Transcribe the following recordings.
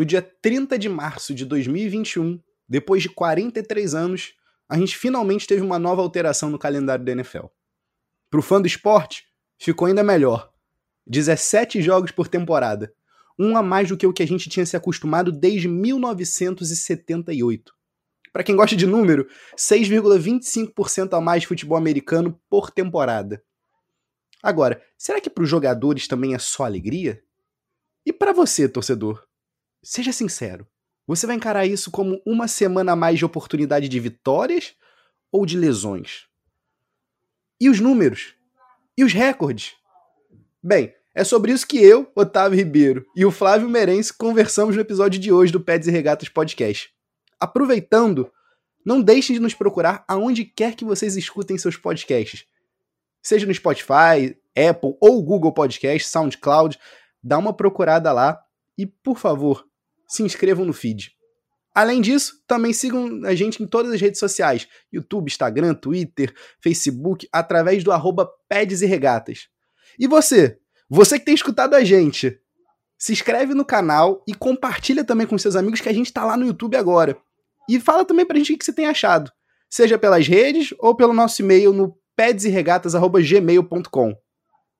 No dia 30 de março de 2021, depois de 43 anos, a gente finalmente teve uma nova alteração no calendário da NFL. Para o fã do esporte, ficou ainda melhor. 17 jogos por temporada, um a mais do que o que a gente tinha se acostumado desde 1978. Para quem gosta de número, 6,25% a mais de futebol americano por temporada. Agora, será que para os jogadores também é só alegria? E para você, torcedor? Seja sincero, você vai encarar isso como uma semana a mais de oportunidade de vitórias ou de lesões? E os números? E os recordes? Bem, é sobre isso que eu, Otávio Ribeiro e o Flávio Merense conversamos no episódio de hoje do Peds e Regatas Podcast. Aproveitando, não deixem de nos procurar aonde quer que vocês escutem seus podcasts. Seja no Spotify, Apple ou Google Podcast, SoundCloud, dá uma procurada lá e, por favor, se inscrevam no feed. Além disso, também sigam a gente em todas as redes sociais: YouTube, Instagram, Twitter, Facebook, através do arroba e Regatas. E você? Você que tem escutado a gente, se inscreve no canal e compartilha também com seus amigos que a gente está lá no YouTube agora. E fala também pra gente o que você tem achado, seja pelas redes ou pelo nosso e-mail no pedseregatas.gmail.com.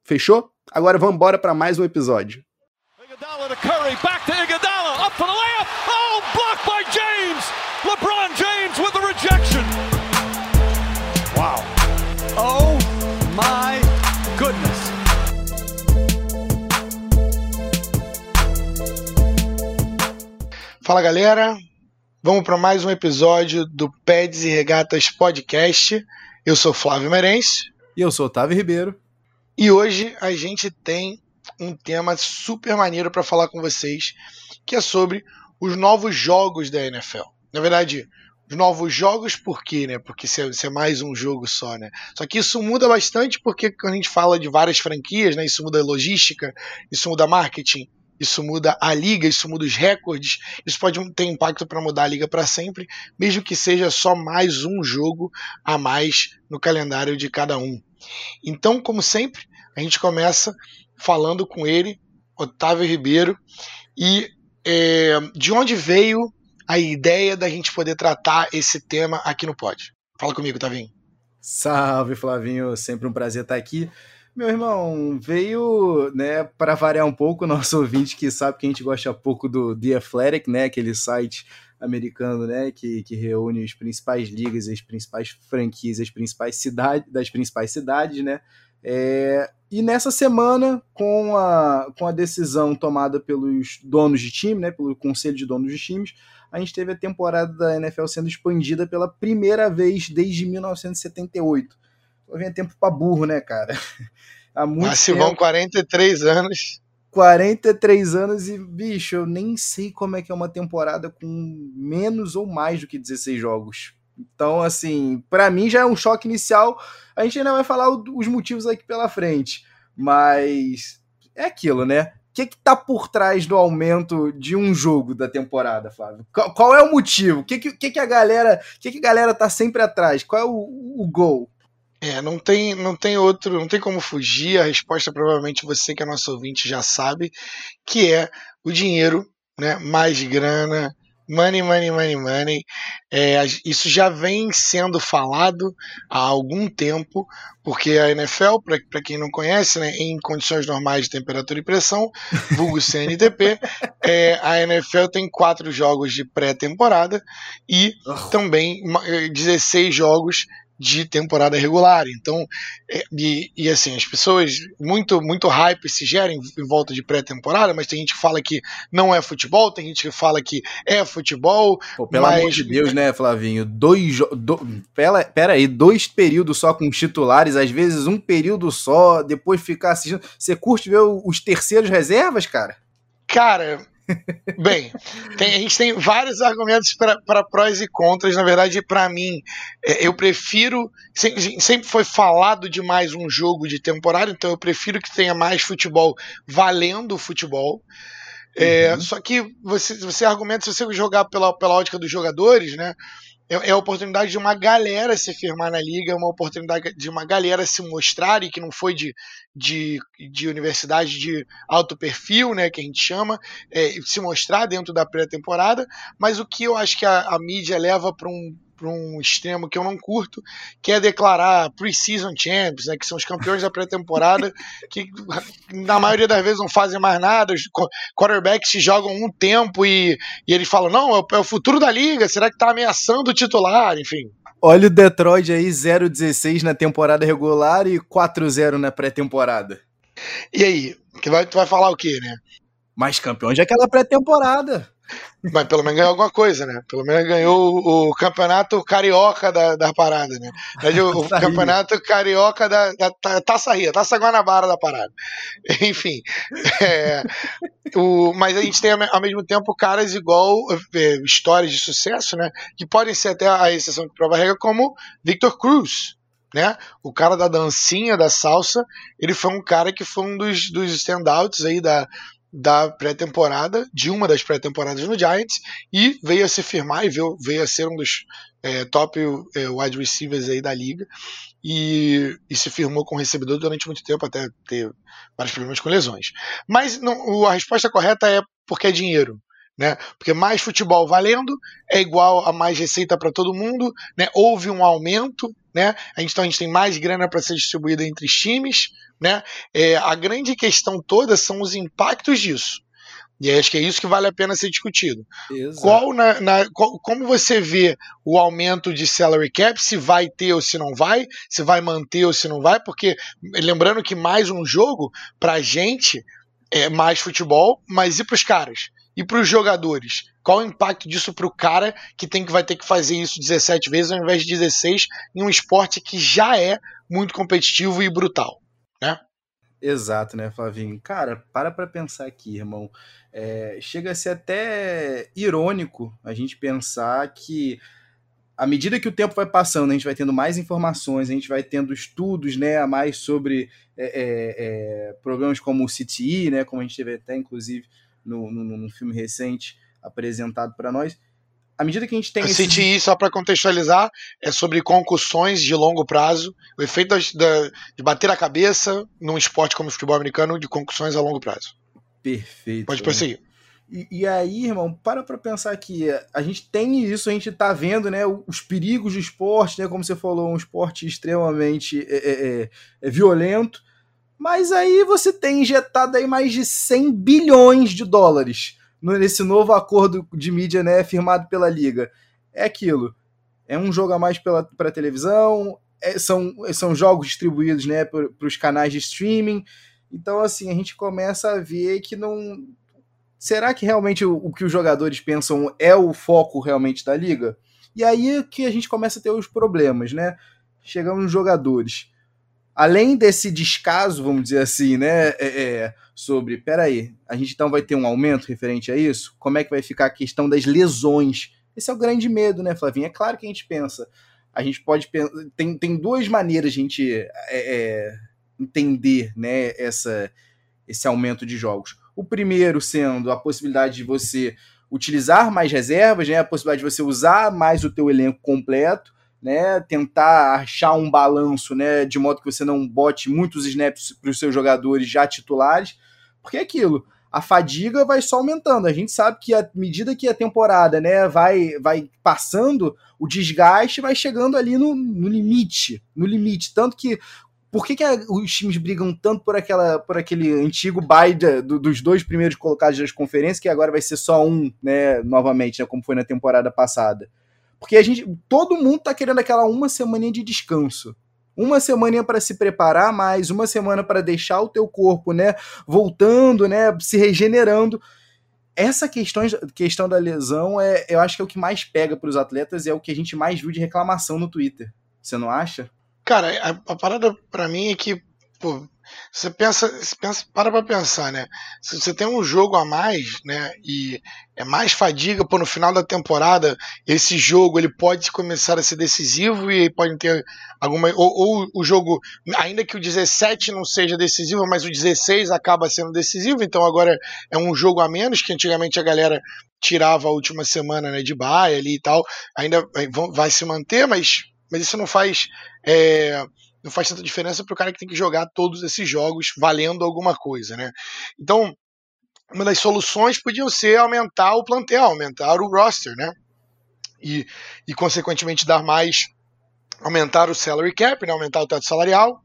Fechou? Agora vamos embora para mais um episódio. Fala galera, vamos para mais um episódio do Peds e Regatas Podcast. Eu sou Flávio Merense. E eu sou Otávio Ribeiro. E hoje a gente tem um tema super maneiro para falar com vocês, que é sobre os novos jogos da NFL. Na verdade, os novos jogos por quê, né? Porque se é, se é, mais um jogo só, né? Só que isso muda bastante porque quando a gente fala de várias franquias, né? Isso muda logística, isso muda marketing, isso muda a liga, isso muda os recordes, isso pode ter impacto para mudar a liga para sempre, mesmo que seja só mais um jogo a mais no calendário de cada um. Então, como sempre, a gente começa falando com ele, Otávio Ribeiro, e é, de onde veio a ideia da gente poder tratar esse tema aqui no Pod. Fala comigo, Tavinho. Salve, Flavinho, sempre um prazer estar aqui. Meu irmão, veio, né, para variar um pouco, nosso ouvinte que sabe que a gente gosta pouco do The Athletic, né, aquele site americano, né, que, que reúne as principais ligas, as principais franquias, as principais cidades, das principais cidades, né, é, e nessa semana, com a, com a decisão tomada pelos donos de time, né, pelo conselho de donos de times, a gente teve a temporada da NFL sendo expandida pela primeira vez desde 1978. Só vem tempo para burro, né, cara? Há muito Mas se tempo. vão 43 anos. 43 anos e, bicho, eu nem sei como é que é uma temporada com menos ou mais do que 16 jogos. Então, assim, para mim já é um choque inicial. A gente ainda vai falar os motivos aqui pela frente, mas é aquilo, né? O que, que tá por trás do aumento de um jogo da temporada, Flávio? Qual, qual é o motivo? O que, que, que, a galera, que, que a galera tá sempre atrás? Qual é o, o gol? É, não tem, não tem outro, não tem como fugir. A resposta provavelmente você que é nosso ouvinte já sabe, que é o dinheiro, né? Mais grana, Money, money, money, money. É, isso já vem sendo falado há algum tempo, porque a NFL, para quem não conhece, né, em condições normais de temperatura e pressão, vulgo CNTP, é, a NFL tem quatro jogos de pré-temporada e oh. também 16 jogos de temporada regular. Então, é, e, e, assim, as pessoas, muito muito hype se gerem em volta de pré-temporada, mas tem gente que fala que não é futebol, tem gente que fala que é futebol. Pô, pelo mas... amor de Deus, né, Flavinho? Dois. Do, pera, pera aí, dois períodos só com titulares, às vezes um período só, depois ficar assistindo. Você curte ver os terceiros reservas, cara? Cara, Bem, tem, a gente tem vários argumentos para prós e contras. Na verdade, para mim, é, eu prefiro. Sempre, sempre foi falado de mais um jogo de temporada, então eu prefiro que tenha mais futebol valendo o futebol. É, uhum. Só que você, você argumenta, se você jogar pela, pela ótica dos jogadores, né? É, é a oportunidade de uma galera se firmar na liga, é uma oportunidade de uma galera se mostrar e que não foi de, de, de universidade de alto perfil, né, que a gente chama, é, se mostrar dentro da pré-temporada, mas o que eu acho que a, a mídia leva para um para um extremo que eu não curto, que é declarar pre-season champs, né, que são os campeões da pré-temporada, que na maioria das vezes não fazem mais nada, os quarterbacks se jogam um tempo e, e eles falam, não, é o, é futuro da liga, será que está ameaçando o titular, enfim. Olha o Detroit aí, 0-16 na temporada regular e 4-0 na pré-temporada. E aí, que vai, tu vai falar o quê, né? Mais campeões daquela pré-temporada. Mas pelo menos ganhou alguma coisa, né? Pelo menos ganhou o, o campeonato carioca da, da parada, né? O, o campeonato carioca da, da, Taça Ria, Taça Guanabara da parada. Enfim. É, o, mas a gente tem ao mesmo tempo caras igual é, histórias de sucesso, né? Que podem ser até a exceção de prova regra, como Victor Cruz. Né? O cara da dancinha, da salsa, ele foi um cara que foi um dos, dos standouts aí da, da pré-temporada, de uma das pré-temporadas no Giants, e veio a se firmar e veio, a ser um dos é, top é, wide receivers aí da liga, e, e, se firmou com recebedor durante muito tempo, até ter vários problemas com lesões. Mas não, a resposta correta é porque é dinheiro. Né? Porque mais futebol valendo é igual a mais receita para todo mundo, né? houve um aumento, né? então a gente tem mais grana para ser distribuída entre times, né? É, a grande questão toda são os impactos disso. E acho que é isso que vale a pena ser discutido. Qual, na, na, qual, como você vê o aumento de salary cap, se vai ter ou se não vai, se vai manter ou se não vai, porque lembrando que mais um jogo, pra gente, é mais futebol, mas e pros caras? E pros jogadores? Qual o impacto disso pro cara que tem que vai ter que fazer isso 17 vezes ao invés de 16 em um esporte que já é muito competitivo e brutal? Exato, né, Flavinho? Cara, para pra pensar aqui, irmão. É, chega a ser até irônico a gente pensar que à medida que o tempo vai passando, a gente vai tendo mais informações, a gente vai tendo estudos né, a mais sobre é, é, é problemas como o CTI, né, como a gente teve até inclusive no, no filme recente apresentado para nós à medida que a gente tem. Esse... CTI, só para contextualizar, é sobre concussões de longo prazo, o efeito da, da, de bater a cabeça num esporte como o futebol americano de concussões a longo prazo. Perfeito. Pode prosseguir. E, e, aí, irmão, para pra pensar que a gente tem isso, a gente tá vendo, né, os perigos do esporte, né, como você falou, um esporte extremamente é, é, é, é violento, mas aí você tem injetado aí mais de 100 bilhões de dólares nesse novo acordo de mídia né, firmado pela Liga. É aquilo. É um jogo a mais para televisão, é, são, são jogos distribuídos né, para os canais de streaming. Então, assim, a gente começa a ver que não. Será que realmente o, o que os jogadores pensam é o foco realmente da liga? E aí que a gente começa a ter os problemas, né? Chegamos nos jogadores além desse descaso, vamos dizer assim, né, é, é, sobre, peraí, a gente então vai ter um aumento referente a isso? Como é que vai ficar a questão das lesões? Esse é o grande medo, né, Flavinho? É claro que a gente pensa, a gente pode tem, tem duas maneiras de a gente é, é, entender, né, essa, esse aumento de jogos. O primeiro sendo a possibilidade de você utilizar mais reservas, né, a possibilidade de você usar mais o teu elenco completo, né, tentar achar um balanço, né, de modo que você não bote muitos snaps para os seus jogadores já titulares, porque é aquilo, a fadiga vai só aumentando. A gente sabe que à medida que a temporada, né, vai vai passando, o desgaste vai chegando ali no, no limite, no limite, tanto que por que, que os times brigam tanto por, aquela, por aquele antigo bye do, dos dois primeiros colocados das conferências, que agora vai ser só um, né, novamente, né, como foi na temporada passada? Porque a gente, todo mundo tá querendo aquela uma semana de descanso. Uma semana para se preparar mais, uma semana para deixar o teu corpo, né, voltando, né, se regenerando. Essa questão, questão da lesão é, eu acho que é o que mais pega para os atletas, é o que a gente mais viu de reclamação no Twitter. Você não acha? Cara, a, a parada para mim é que pô, Você pensa, você pensa, para pra pensar, né? Se você tem um jogo a mais, né? E é mais fadiga, pô, no final da temporada, esse jogo ele pode começar a ser decisivo e pode ter alguma. Ou, ou, o jogo, ainda que o 17 não seja decisivo, mas o 16 acaba sendo decisivo, então agora é um jogo a menos, que antigamente a galera tirava a última semana né, de baia ali e tal. Ainda vai se manter, mas, mas isso não faz. É, não faz tanta diferença para o cara que tem que jogar todos esses jogos valendo alguma coisa, né? Então, uma das soluções podiam ser aumentar o plantel, aumentar o roster, né? E, e consequentemente dar mais, aumentar o salary cap, né? aumentar o teto salarial,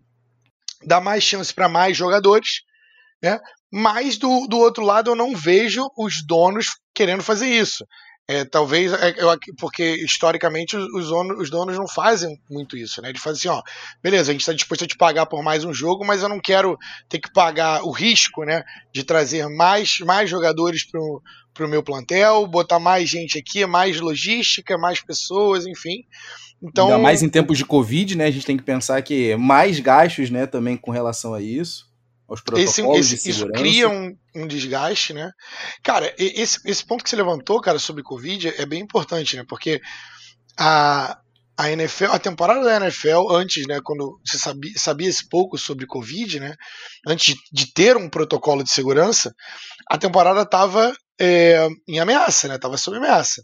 dar mais chance para mais jogadores, né? Mas do, do outro lado eu não vejo os donos querendo fazer isso. É, talvez, é, eu, porque historicamente os, donos, os donos não fazem muito isso, né? Eles fazem assim, ó, beleza, a gente está disposto a te pagar por mais um jogo, mas eu não quero ter que pagar o risco, né? De trazer mais, mais jogadores pro, pro meu plantel, botar mais gente aqui, mais logística, mais pessoas, enfim. Então, Ainda mais em tempos de Covid, né? A gente tem que pensar que mais gastos, né, também com relação a isso aos protocolos esse, esse, de segurança. Isso cria um, um, desgaste, né? Cara, esse, esse ponto que você levantou, cara, sobre Covid é bem importante, né? Porque a, a NFL, a temporada da NFL, antes, né, quando você sabia, sabia esse pouco sobre Covid, né, antes de, ter um protocolo de segurança, a temporada estava é, em ameaça, né, estava sob ameaça.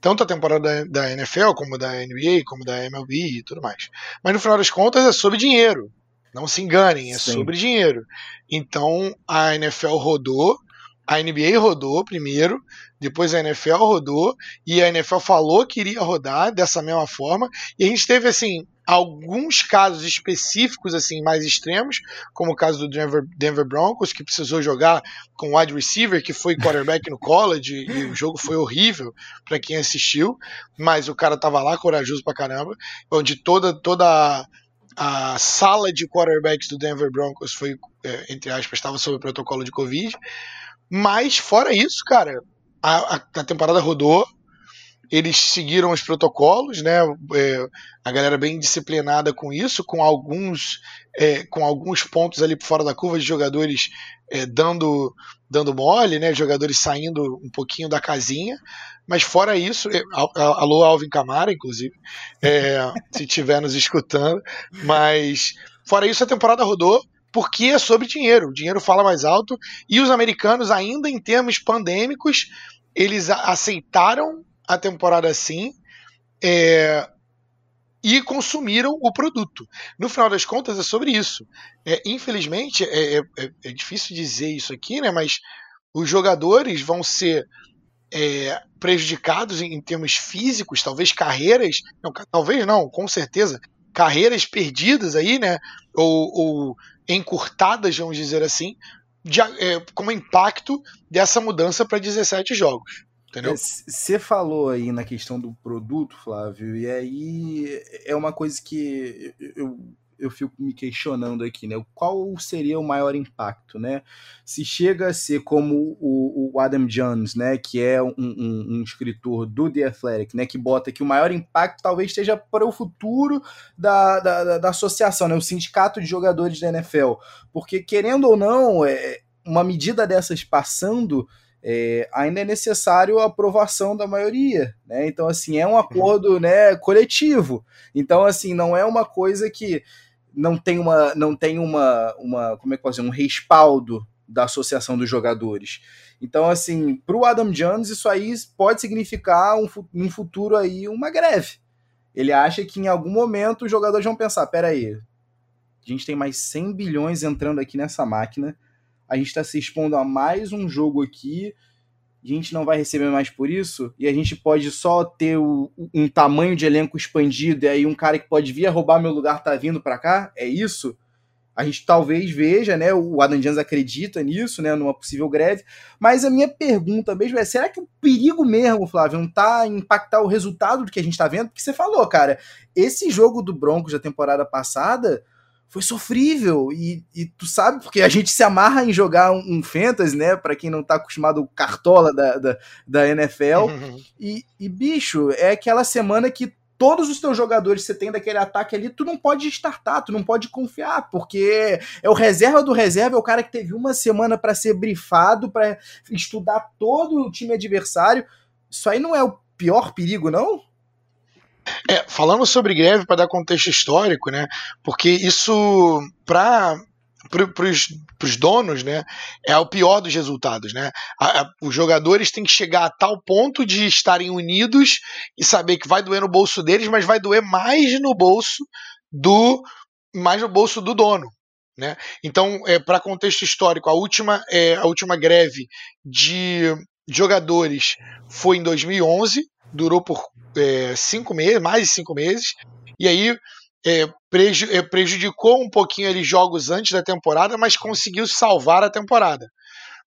Tanto a temporada da, da NFL, como da NBA, como da MLB e tudo mais. Mas no final das contas é sobre dinheiro. Não se enganem, é Sim. sobre dinheiro. Então a NFL rodou, a NBA rodou primeiro, depois a NFL rodou e a NFL falou que iria rodar dessa mesma forma. E a gente teve assim alguns casos específicos assim mais extremos, como o caso do Denver, Denver Broncos que precisou jogar com wide receiver que foi quarterback no college e o jogo foi horrível para quem assistiu, mas o cara tava lá corajoso pra caramba, onde toda toda a sala de quarterbacks do Denver Broncos foi, é, entre aspas, estava sob protocolo de Covid. Mas, fora isso, cara, a, a, a temporada rodou, eles seguiram os protocolos, né? É, a galera bem disciplinada com isso, com alguns, é, com alguns pontos ali fora da curva de jogadores é, dando, dando mole, né? Jogadores saindo um pouquinho da casinha. Mas fora isso, é, alô Alvin Camara, inclusive, é, se estiver nos escutando. Mas fora isso, a temporada rodou porque é sobre dinheiro. O dinheiro fala mais alto e os americanos, ainda em termos pandêmicos, eles aceitaram a temporada assim é, e consumiram o produto. No final das contas, é sobre isso. É, infelizmente, é, é, é difícil dizer isso aqui, né? Mas os jogadores vão ser é, prejudicados em, em, termos físicos, talvez carreiras, não, talvez não, com certeza, carreiras perdidas aí, né, ou, ou encurtadas, vamos dizer assim, de, é, como impacto dessa mudança para 17 jogos. Entendeu? Você falou aí na questão do produto, Flávio, e aí é uma coisa que eu eu fico me questionando aqui, né? Qual seria o maior impacto, né? Se chega a ser como o, o Adam Jones, né? Que é um, um, um, escritor do The Athletic, né? Que bota que o maior impacto talvez esteja para o futuro da, da, da associação, né? O sindicato de jogadores da NFL. Porque, querendo ou não, é, uma medida dessas passando... É, ainda é necessário a aprovação da maioria, né? Então, assim, é um acordo né, coletivo. Então, assim, não é uma coisa que não tem uma não tem uma, uma como é que dizer, um respaldo da associação dos jogadores. Então, assim, para o Adam Jones, isso aí pode significar um, um futuro aí uma greve. Ele acha que em algum momento os jogadores vão pensar: peraí, a gente tem mais 100 bilhões entrando aqui nessa máquina, a gente está se expondo a mais um jogo aqui a gente não vai receber mais por isso, e a gente pode só ter o, um tamanho de elenco expandido, e aí um cara que pode vir a roubar meu lugar tá vindo para cá? É isso? A gente talvez veja, né? O Adam Jones acredita nisso, né? Numa possível greve. Mas a minha pergunta mesmo é: será que o perigo mesmo, Flávio, não tá impactar o resultado do que a gente tá vendo? Porque você falou, cara, esse jogo do Broncos da temporada passada foi sofrível. E, e, tu sabe, porque a gente se amarra em jogar um, um Fantasy, né? Pra quem não tá acostumado, cartola da, da, da NFL. E, e, bicho, é aquela semana que todos os teus jogadores que você tem daquele ataque ali, tu não pode startar, tu não pode confiar, porque é o reserva do reserva, é o cara que teve uma semana para ser brifado, para estudar todo o time adversário. Isso aí não é o pior perigo, não? É, falando sobre greve, para dar contexto histórico, né? Porque isso, para para os donos, né, é o pior dos resultados, né? A, a, os jogadores têm que chegar a tal ponto de estarem unidos e saber que vai doer no bolso deles, mas vai doer mais no bolso do mais no bolso do dono, né? Então, é, para contexto histórico, a última é, a última greve de jogadores foi em 2011, durou por é, cinco meses, mais de cinco meses, e aí é, é, prejudicou um pouquinho ali jogos antes da temporada, mas conseguiu salvar a temporada.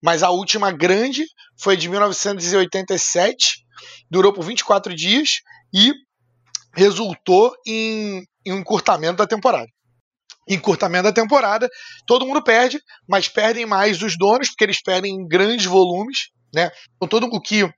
Mas a última grande foi de 1987, durou por 24 dias e resultou em, em um encurtamento da temporada. Encurtamento da temporada, todo mundo perde, mas perdem mais os donos, porque eles perdem em grandes volumes, né? Então todo o que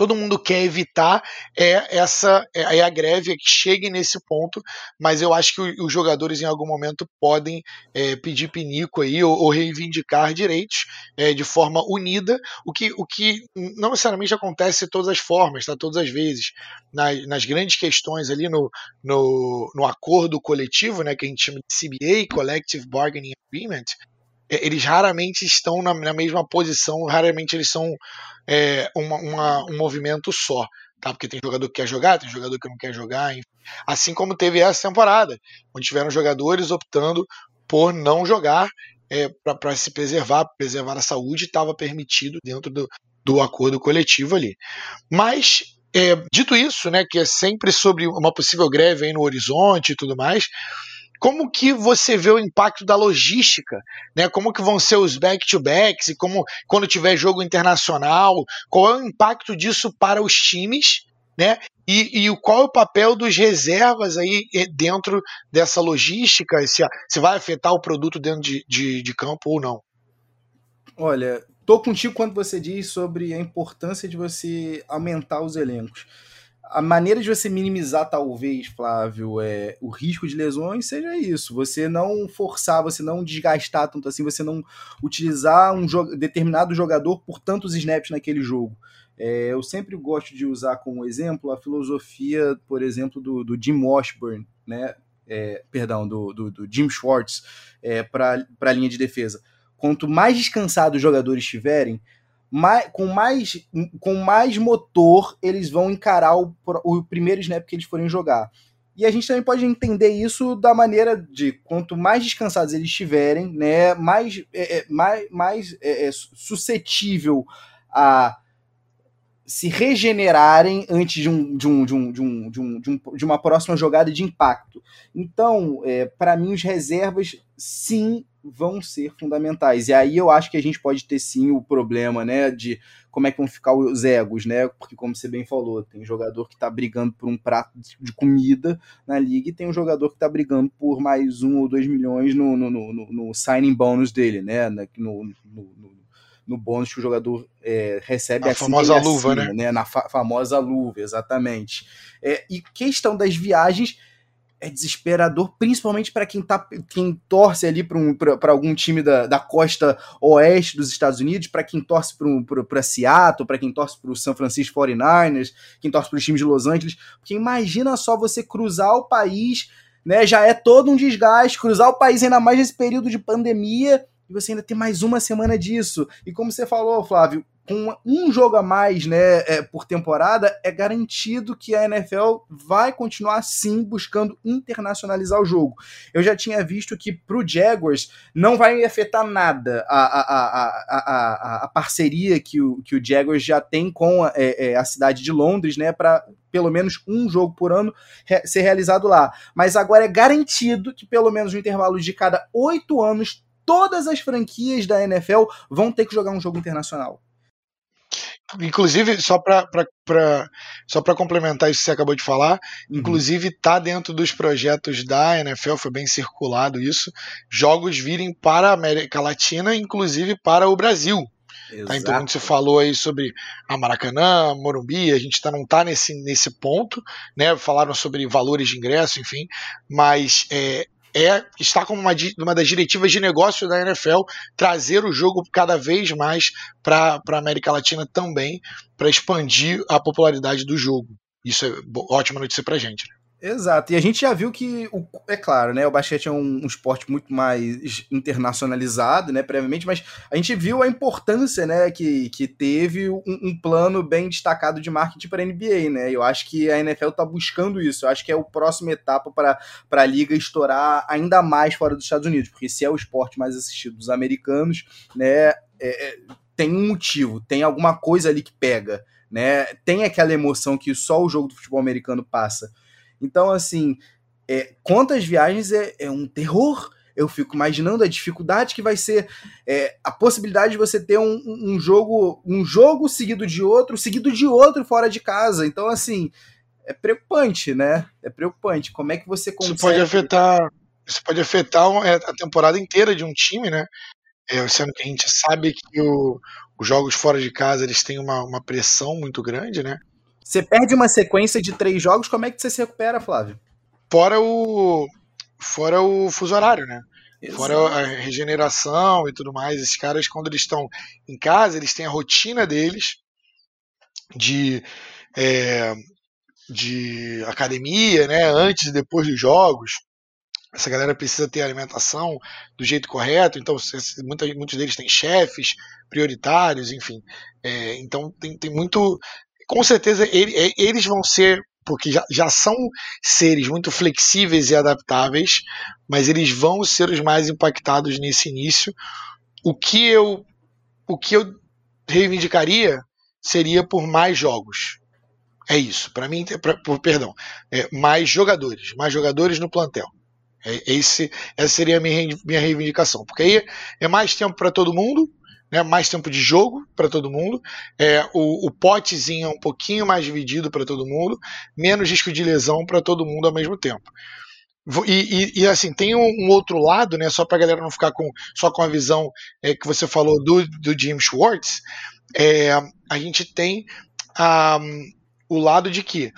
todo mundo quer evitar é essa é, é a greve que chegue nesse ponto, mas eu acho que os jogadores em algum momento podem é, pedir pinico aí ou, ou reivindicar direitos é, de forma unida, o que, o que não necessariamente acontece de todas as formas, tá? todas as vezes. Nas, nas grandes questões ali no, no, no acordo coletivo, né, que a gente chama de CBA, Collective Bargaining Agreement, é, eles raramente estão na, na, mesma posição, raramente eles são é, uma, uma, um movimento só, tá? Porque tem jogador que quer jogar, tem jogador que não quer jogar, enfim. assim como teve essa temporada, onde tiveram jogadores optando por não jogar é, para se preservar, preservar a saúde, estava permitido dentro do, do acordo coletivo ali. Mas é, dito isso, né, que é sempre sobre uma possível greve aí no horizonte e tudo mais, como que você vê o impacto da logística, né? Como que vão ser os back-to-backs e como quando tiver jogo internacional, qual é o impacto disso para os times, né? E, e qual é o papel dos reservas aí eh, dentro dessa logística? Se, se vai afetar o produto dentro de, de, de campo ou não? Olha, tô contigo quando você diz sobre a importância de você aumentar os elencos a maneira de você minimizar, talvez, Flávio, é, o risco de lesões seja isso. Você não forçar, você não desgastar tanto assim, você não utilizar um jo determinado jogador por tantos snaps naquele jogo. É, eu sempre gosto de usar como exemplo a filosofia, por exemplo, do, do Jim Washburn, né? É, perdão, do, do, do, Jim Schwartz é, para a linha de defesa. Quanto mais descansados os jogadores estiverem, mais, com, mais, com mais motor eles vão encarar o, o primeiro snap que eles forem jogar. E a gente também pode entender isso da maneira de quanto mais descansados eles estiverem, né, mais, é, é mais, mais é, é, suscetível a se regenerarem antes de, um, de, um, de, um, de, um, de, um, de, um, uma próxima jogada de impacto. Então, é, para mim, os reservas, sim, vão ser fundamentais. E aí eu acho que a gente pode ter sim o problema, né, de como é que vão ficar os egos, né? Porque como você bem falou, tem jogador que está brigando por um prato de comida na liga e tem um jogador que está brigando por mais um ou dois milhões no, no, no, no signing bonus dele, né? No, no, no, bônus que o jogador é, recebe a assim famosa luva, né? né? Na fa famosa luva, exatamente. É, e questão das viagens é desesperador, principalmente para quem, tá, quem torce ali para um, algum time da, da costa oeste dos Estados Unidos, para quem torce para Seattle, para quem torce para o San Francisco 49ers, quem torce para os times de Los Angeles. Porque imagina só você cruzar o país, né? Já é todo um desgaste, cruzar o país ainda mais nesse período de pandemia, e você ainda tem mais uma semana disso. E como você falou, Flávio, com um jogo a mais né, é, por temporada, é garantido que a NFL vai continuar sim buscando internacionalizar o jogo. Eu já tinha visto que para o Jaguars não vai afetar nada a, a, a, a, a, parceria que o, que o Jaguars já tem com a, é, é, a cidade de Londres, né, para pelo menos um jogo por ano ser realizado lá. Mas agora é garantido que pelo menos no intervalo de cada oito anos todas as franquias da NFL vão ter que jogar um jogo internacional. Inclusive, só para só para complementar isso que você acabou de falar, uhum. inclusive tá dentro dos projetos da NFL, foi bem circulado isso, jogos virem para a América Latina, inclusive para o Brasil. Tá? Então, quando você falou aí sobre a Maracanã, Morumbi, a gente tá, não está nesse, nesse ponto, né? Falaram sobre valores de ingresso, enfim, mas é, é está como uma, uma das diretivas de negócio da NFL trazer o jogo cada vez mais para a América Latina também, para expandir a popularidade do jogo. Isso é ótima notícia para gente. Né? Exato. E a gente já viu que, o, é claro, né? O basquete é um, um, esporte muito mais internacionalizado, né? Previamente, mas a gente viu a importância, né? Que, que teve um, um plano bem destacado de marketing para a NBA, né? Eu acho que a NFL está buscando isso. Eu acho que é a próxima etapa para a liga estourar ainda mais fora dos Estados Unidos, porque se é o esporte mais assistido dos americanos, né? É, é, tem um motivo, tem alguma coisa ali que pega, né? Tem aquela emoção que só o jogo do futebol americano passa. Então, assim, é, quantas viagens é, é um terror. Eu fico imaginando a dificuldade que vai ser é, a possibilidade de você ter um, um, jogo um jogo seguido de outro, seguido de outro fora de casa. Então, assim, é preocupante, né? É preocupante. Como é que você consegue... Isso pode afetar, isso pode afetar é, a temporada inteira de um time, né? É, sendo que a gente sabe que o, os jogos fora de casa eles têm uma, uma pressão muito grande, né? Você perde uma sequência de três jogos, como é que você se recupera, Flávio? Fora o. Fora o fuso horário, né? Exato. Fora a regeneração e tudo mais. Esses caras, quando eles estão em casa, eles têm a rotina deles de. É, de academia, né? Antes e depois dos jogos. Essa galera precisa ter alimentação do jeito correto, então muitos deles têm chefes prioritários, enfim. É, então tem, tem muito com certeza ele, é, eles vão ser, porque já, já são seres muito flexíveis e adaptáveis, mas eles vão ser os mais impactados nesse início. O que eu, o que eu reivindicaria seria por mais jogos. É isso. Para mim, pra, por, perdão, é, mais jogadores, mais jogadores no plantel. É, esse, essa seria a minha, minha reivindicação, porque aí é mais tempo para todo mundo, né, mais tempo de jogo para todo mundo, é, o, o potezinho é um pouquinho mais dividido para todo mundo, menos risco de lesão para todo mundo ao mesmo tempo. E, e, e, assim, tem um, um, outro lado, né, só para a galera não ficar com, só com a visão é, que você falou do, do Jim Schwartz, é, a gente tem um, o lado de que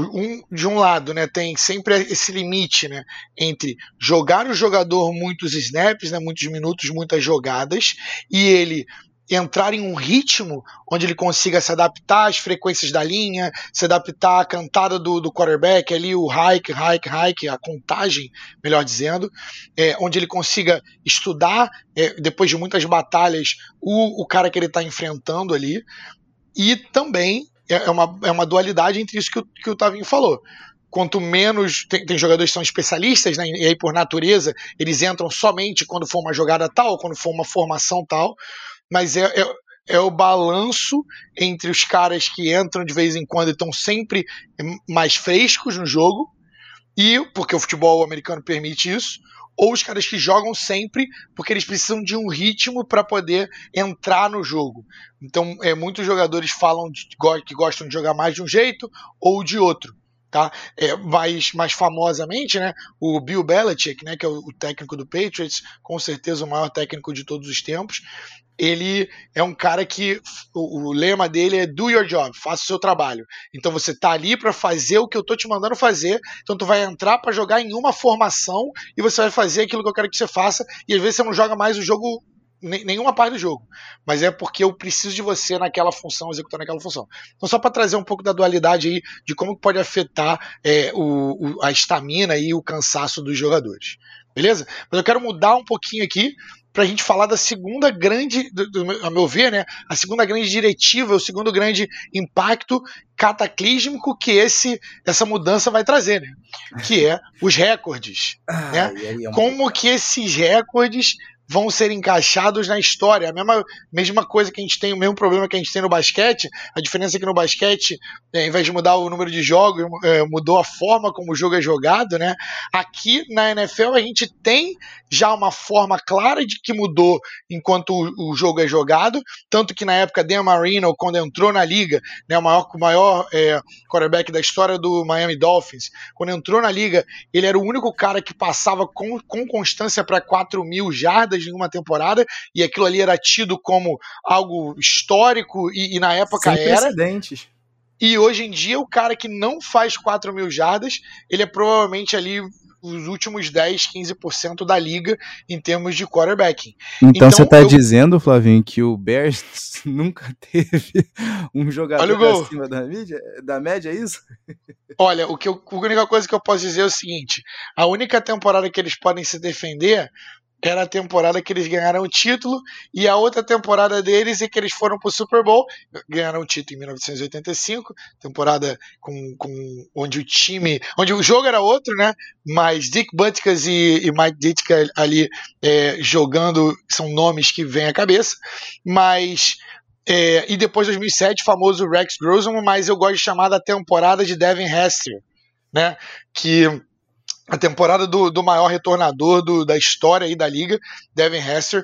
um, de um lado, né, tem sempre esse limite, né, entre jogar o jogador muitos snaps, né, muitos minutos, muitas jogadas, e ele entrar em um ritmo onde ele consiga se adaptar às frequências da linha, se adaptar à cantada do, do quarterback, ali o hike, hike, hike, a contagem, melhor dizendo, é, onde ele consiga estudar, é, depois de muitas batalhas, o, o cara que ele está enfrentando ali, e também é, é uma, é uma dualidade entre isso que o, que o Tavinho falou. Quanto menos. Tem, tem jogadores que são especialistas, né, e aí por natureza eles entram somente quando for uma jogada tal, quando for uma formação tal, mas é, é é o balanço entre os caras que entram de vez em quando e estão sempre mais frescos no jogo, e porque o futebol americano permite isso, ou os caras que jogam sempre porque eles precisam de um ritmo para poder entrar no jogo. Então, é, muitos jogadores falam de, que gostam de jogar mais de um jeito ou de outro. Tá? É, mais, mais famosamente, né, o Bill Belichick, né, que é o, o técnico do Patriots, com certeza o maior técnico de todos os tempos, ele é um cara que o, o, lema dele é do your job, faça o seu trabalho. Então você tá ali para fazer o que eu tô te mandando fazer. Então tu vai entrar para jogar em uma formação e você vai fazer aquilo que eu quero que você faça. E às vezes você não joga mais o jogo nenhuma parte do jogo, mas é porque eu preciso de você naquela função, executando aquela função. Então, só para trazer um pouco da dualidade aí de como pode afetar é, o, o, a estamina e o cansaço dos jogadores. Beleza? Mas eu quero mudar um pouquinho aqui para a gente falar da segunda grande, do, do, a meu ver, né, a segunda grande diretiva, o segundo grande impacto cataclísmico que esse essa mudança vai trazer, né, que é os recordes, ah, né? É Como que esses recordes vão ser encaixados na história. A mesma, mesma coisa que a gente tem, o mesmo problema que a gente tem no basquete, a diferença é que no basquete, é, ao invés de mudar o número de jogos, é, mudou a forma como o jogo é jogado, né? Aqui na NFL a gente tem já uma forma clara de que mudou enquanto o, o jogo é jogado, tanto que na época Dan Marino, quando entrou na liga, né, o maior, o maior é, quarterback da história do Miami Dolphins, quando entrou na liga, ele era o único cara que passava com, com constância para 4 mil jardas jardas em uma temporada, e aquilo ali era tido como algo histórico, e, e na época Sem era. precedentes. E hoje em dia, o cara que não faz 4 mil jardas, ele é provavelmente ali os últimos 10, 15% da liga em termos de quarterback. Então, Então, você tá eu- dizendo, Flavinho, que o Bears nunca teve um Olha o jogador gol. acima da, mídia, da média, é isso? Olha, o que eu- a única coisa que eu posso dizer é o seguinte: a única temporada que eles podem se defender era a temporada que eles ganharam o título, e a outra temporada deles é que eles foram pro Super Bowl, ganharam o título em 1985, temporada com, com onde o time, onde o jogo era outro, né? Mas Dick Butkus e, e Mike Ditka ali é, jogando são nomes que vêm à cabeça, mas é, e depois 2007, famoso Rex Grossman, mas eu gosto de chamar da temporada de Devin Hester, né? Que a temporada do, do maior retornador do- da história aí da liga, Devin Hester,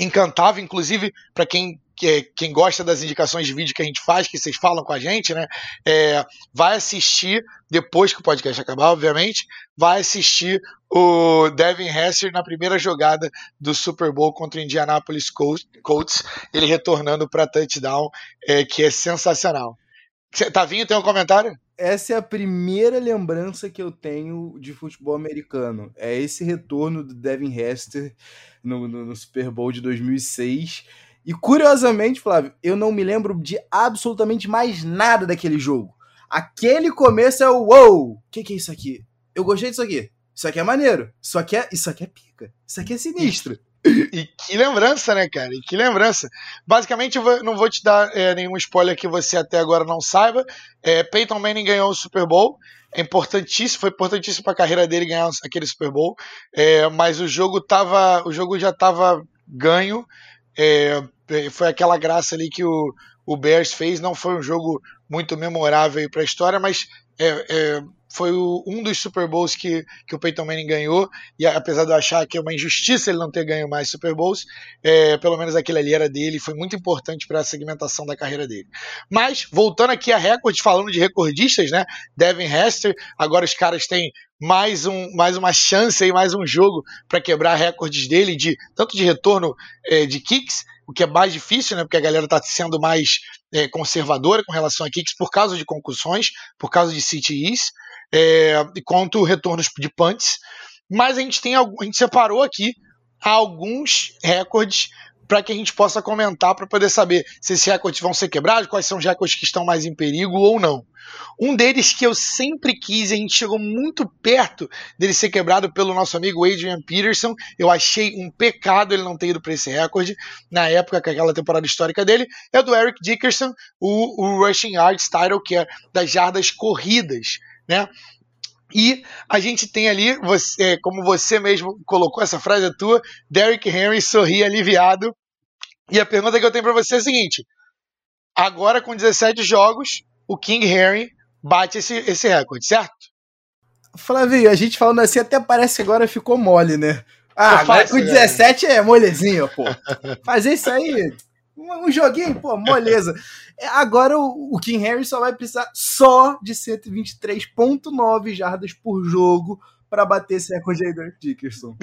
encantava, inclusive, para quem que- quem gosta das indicações de vídeo que a gente faz, que vocês falam com a gente, né? é, vai assistir, depois que o podcast acabar, obviamente, vai assistir o Devin Hester na primeira jogada do Super Bowl contra o Indianapolis Colts, ele retornando para touchdown, é, que é sensacional. Tavinho, tem um comentário? Essa é a primeira lembrança que eu tenho de futebol americano. É esse retorno do Devin Hester no, no- no Super Bowl de 2006. E curiosamente, Flávio, eu não me lembro de absolutamente mais nada daquele jogo. Aquele começo é o wow! O que, que é isso aqui? Eu gostei disso aqui. Isso aqui é maneiro. Isso aqui é, isso aqui é pica. Isso aqui é sinistro. E que lembrança, né, cara? E que lembrança. Basicamente, eu não vou te dar é, nenhum spoiler que você até agora não saiba. É, Peyton Manning ganhou o Super Bowl. É importantíssimo, foi importantíssimo para a carreira dele ganhar aquele Super Bowl. É, mas o jogo tava, o jogo já estava ganho. É, foi aquela graça ali que o, o Bears fez. Não foi um jogo muito memorável para a história, mas é, é, foi o- um dos Super Bowls que, que o Peyton Manning ganhou. E apesar de eu achar que é uma injustiça ele não ter ganho mais Super Bowls, é, pelo menos aquele ali era dele, foi muito importante para a segmentação da carreira dele. Mas, voltando aqui a recorde, falando de recordistas, né? Devin Hester, agora os caras têm mais, um, mais uma chance aí, mais um jogo para quebrar recordes dele, de tanto de retorno é, de kicks, o que é mais difícil, né? Porque a galera está sendo mais é, conservadora com relação a kicks por causa de concussões, por causa de CTEs, é, quanto retornos de punts. Mas a gente tem a gente separou aqui alguns recordes para que a gente possa comentar para poder saber se esses recordes vão ser quebrados, quais são os recordes que estão mais em perigo ou não. Um deles que eu sempre quis, a gente chegou muito perto dele ser quebrado pelo nosso amigo Adrian Peterson. Eu achei um pecado ele não ter ido para esse recorde na época, com aquela temporada histórica dele. É do Eric Dickerson, o, o Rushing Yards Title, que é das jardas corridas, né? E a gente tem ali, você, é, como você mesmo colocou essa frase é tua, Derrick Henry sorri aliviado. E a pergunta que eu tenho para você é a seguinte: agora com 17 jogos, o King Henry bate esse, esse recorde, certo? Flavio, a gente falando assim até parece que agora ficou mole, né? Ah, É agora com né? 17 é molezinho, pô. Fazer isso aí, um joguinho, pô, moleza. É, Agora o, o King Henry só vai precisar só de 123,9 jardas por jogo para bater esse recorde aí do Dickerson.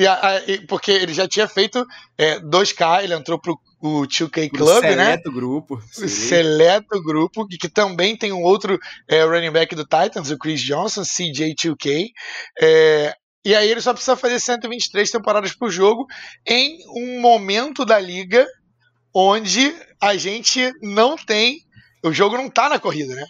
Porque ele já tinha feito é, 2K, ele entrou pro o 2K Pro Club, né? seleto grupo. O seleto grupo, que, que também tem um outro é, running back do Titans, o Chris Johnson, CJ2K. É, e aí ele só precisa fazer 123 temporadas por jogo em um momento da liga onde a gente não tem. O jogo não tá na corrida, né?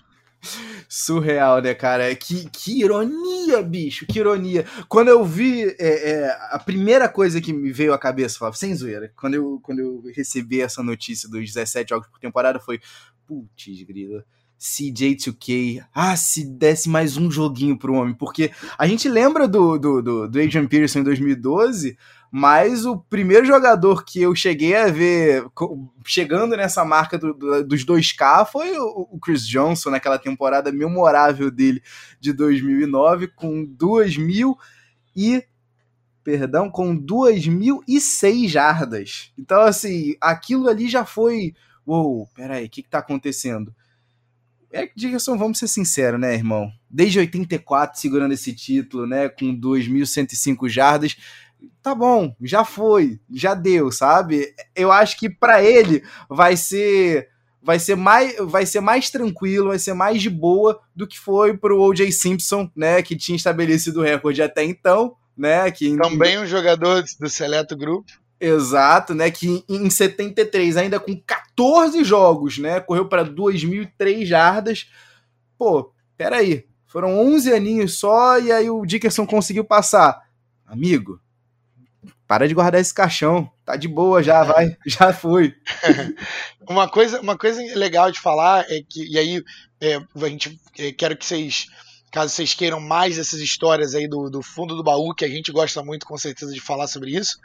Surreal, né, cara? Que, que ironia, bicho, que ironia. Quando eu vi é, é, a primeira coisa que me veio à cabeça, Flávio, sem zoeira, quando eu, quando eu recebi essa notícia dos 17 jogos por temporada, foi, putz, grila, CJ2K, ah, se desse mais um joguinho pro homem, porque a gente lembra do, do, do, do Adrian Peterson em 2012, mas o primeiro jogador que eu cheguei a ver chegando nessa marca do- do- dos 2K foi o, o Chris Johnson, naquela temporada memorável dele de 2009, com 2.000 e. Perdão, com 2.006 jardas. Então, assim, aquilo ali já foi. Uou, peraí, o que, que tá acontecendo? É que, Dickerson, vamos ser sinceros, né, irmão? Desde 84 segurando esse título, né, com 2.105 jardas, tá bom, já foi, já deu, sabe? Eu acho que para ele vai ser vai ser mais vai ser mais tranquilo, vai ser mais de boa do que foi pro O.J. Simpson, né, que tinha estabelecido o recorde até então, né, que também um jogador do seleto grupo. Exato, né, que em 73 ainda com 14 jogos, né, correu para 2003 jardas. Pô, peraí, foram 11 aninhos só e aí o Dickerson conseguiu passar. Amigo, para de guardar esse caixão. Tá de boa já, vai. Já foi. uma, coisa, uma coisa legal de falar é que, e aí é, a gente é, quero que vocês, caso vocês queiram mais dessas histórias aí do, do fundo do baú, que a gente gosta muito com certeza de falar sobre isso,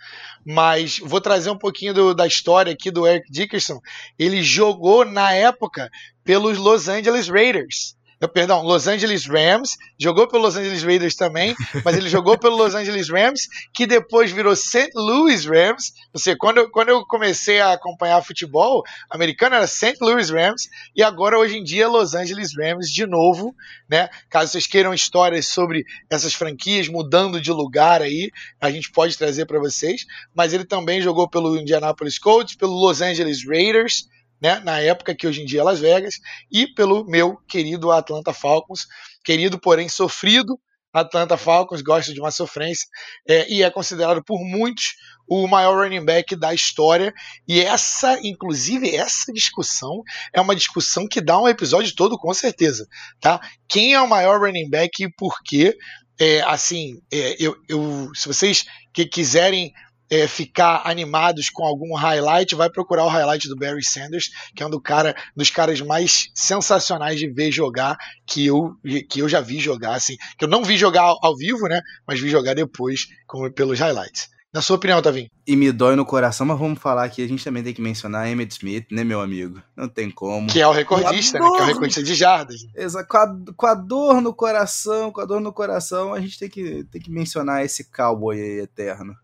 mas vou trazer um pouquinho do, da história aqui do Eric Dickerson. Ele jogou na época pelos Los Angeles Raiders perdão, Los Angeles Rams, jogou pelo Los Angeles Raiders também, mas ele jogou pelo Los Angeles Rams, que depois virou St. Louis Rams. Você, quando, eu, quando eu comecei a acompanhar futebol americano era St. Louis Rams e agora hoje em dia Los Angeles Rams de novo, né? Caso vocês queiram histórias sobre essas franquias mudando de lugar aí, a gente pode trazer para vocês. Mas ele também jogou pelo Indianapolis Colts, pelo Los Angeles Raiders né, na época que hoje em dia é Las Vegas, e pelo meu querido Atlanta Falcons, querido porém sofrido Atlanta Falcons, gosta de uma sofrência, é, e é considerado por muitos o maior running back da história. E essa, inclusive, essa discussão é uma discussão que dá um episódio todo, com certeza. Tá? Quem é o maior running back e por quê? É, assim, é, eu, eu, se vocês que quiserem é, ficar animados com algum highlight, vai procurar o highlight do Barry Sanders, que é um do cara, dos caras mais sensacionais de ver jogar que eu, que eu já vi jogar, assim, que eu não vi jogar ao, ao vivo, né? Mas vi jogar depois com, pelos highlights. Na sua opinião, Tavim? E me dói no coração, mas vamos falar aqui, a gente também tem que mencionar Emmett Smith, né, meu amigo? Não tem como. Que é o recordista, né? Que é o recordista de jardas. Exato. Com a, com a dor no coração, com a dor no coração, a gente tem que, tem que mencionar esse cowboy aí eterno.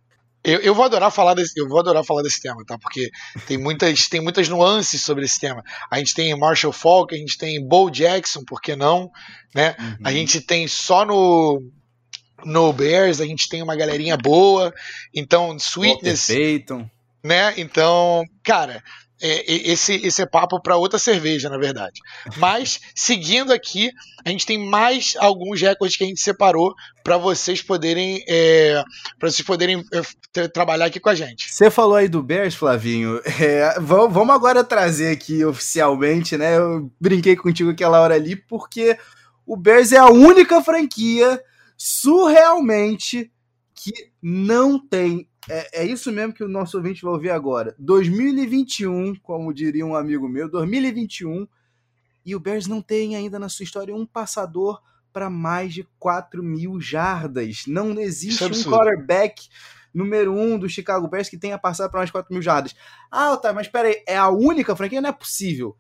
Eu, eu, vou adorar falar desse, eu vou adorar falar desse tema, tá? Porque tem muitas, tem muitas nuances sobre esse tema. A gente tem Marshall Falk, a gente tem Bo Jackson, por que não? Né? Uhum. A gente tem só no no Bears, a gente tem uma galerinha boa. Então, Sweetness, né? Então, cara, é, esse, esse é papo para outra cerveja, na verdade. Mas, seguindo aqui, a gente tem mais alguns recordes que a gente separou para vocês poderem é, para vocês poderem é, trabalhar aqui com a gente. Você falou aí do Bears, Flavinho. É, vamos agora trazer aqui oficialmente, né? Eu brinquei contigo aquela hora ali, porque o Bears é a única franquia surrealmente que não tem é, é isso mesmo que o nosso ouvinte vai ouvir agora. 2021, como diria um amigo meu, 2021, e o Bears não tem ainda na sua história um passador para mais de 4 mil jardas. Não existe é um quarterback número um do Chicago Bears que tenha passado para mais de 4 mil jardas. Ah, tá, mas peraí, é a única franquia? Não é possível.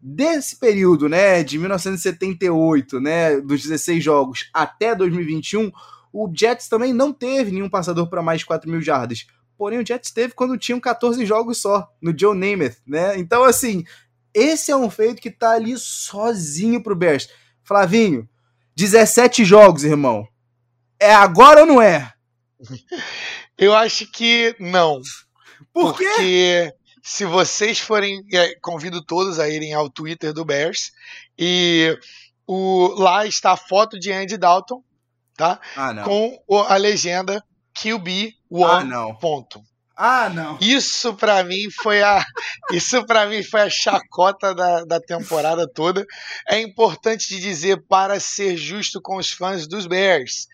Desse período, né, de 1978, né, dos 16 jogos até 2021, o Jets também não teve nenhum passador para mais de 4 mil jardas. Porém, o Jets teve quando tinham 14 jogos só, no Joe Namath, né? Então, assim, esse é um feito que tá ali sozinho pro Bears. Flavinho, 17 jogos, irmão. É agora ou não é? Eu acho que não. Por quê? Porque se vocês forem. É, convido todos a irem ao Twitter do Bears. E o, lá está a foto de Andy Dalton tá? Ah, Com a legenda QB One ah, ponto. Ah, não. Isso para mim foi a isso para mim foi a chacota da, da temporada toda. É importante de dizer para ser justo com os fãs dos Bears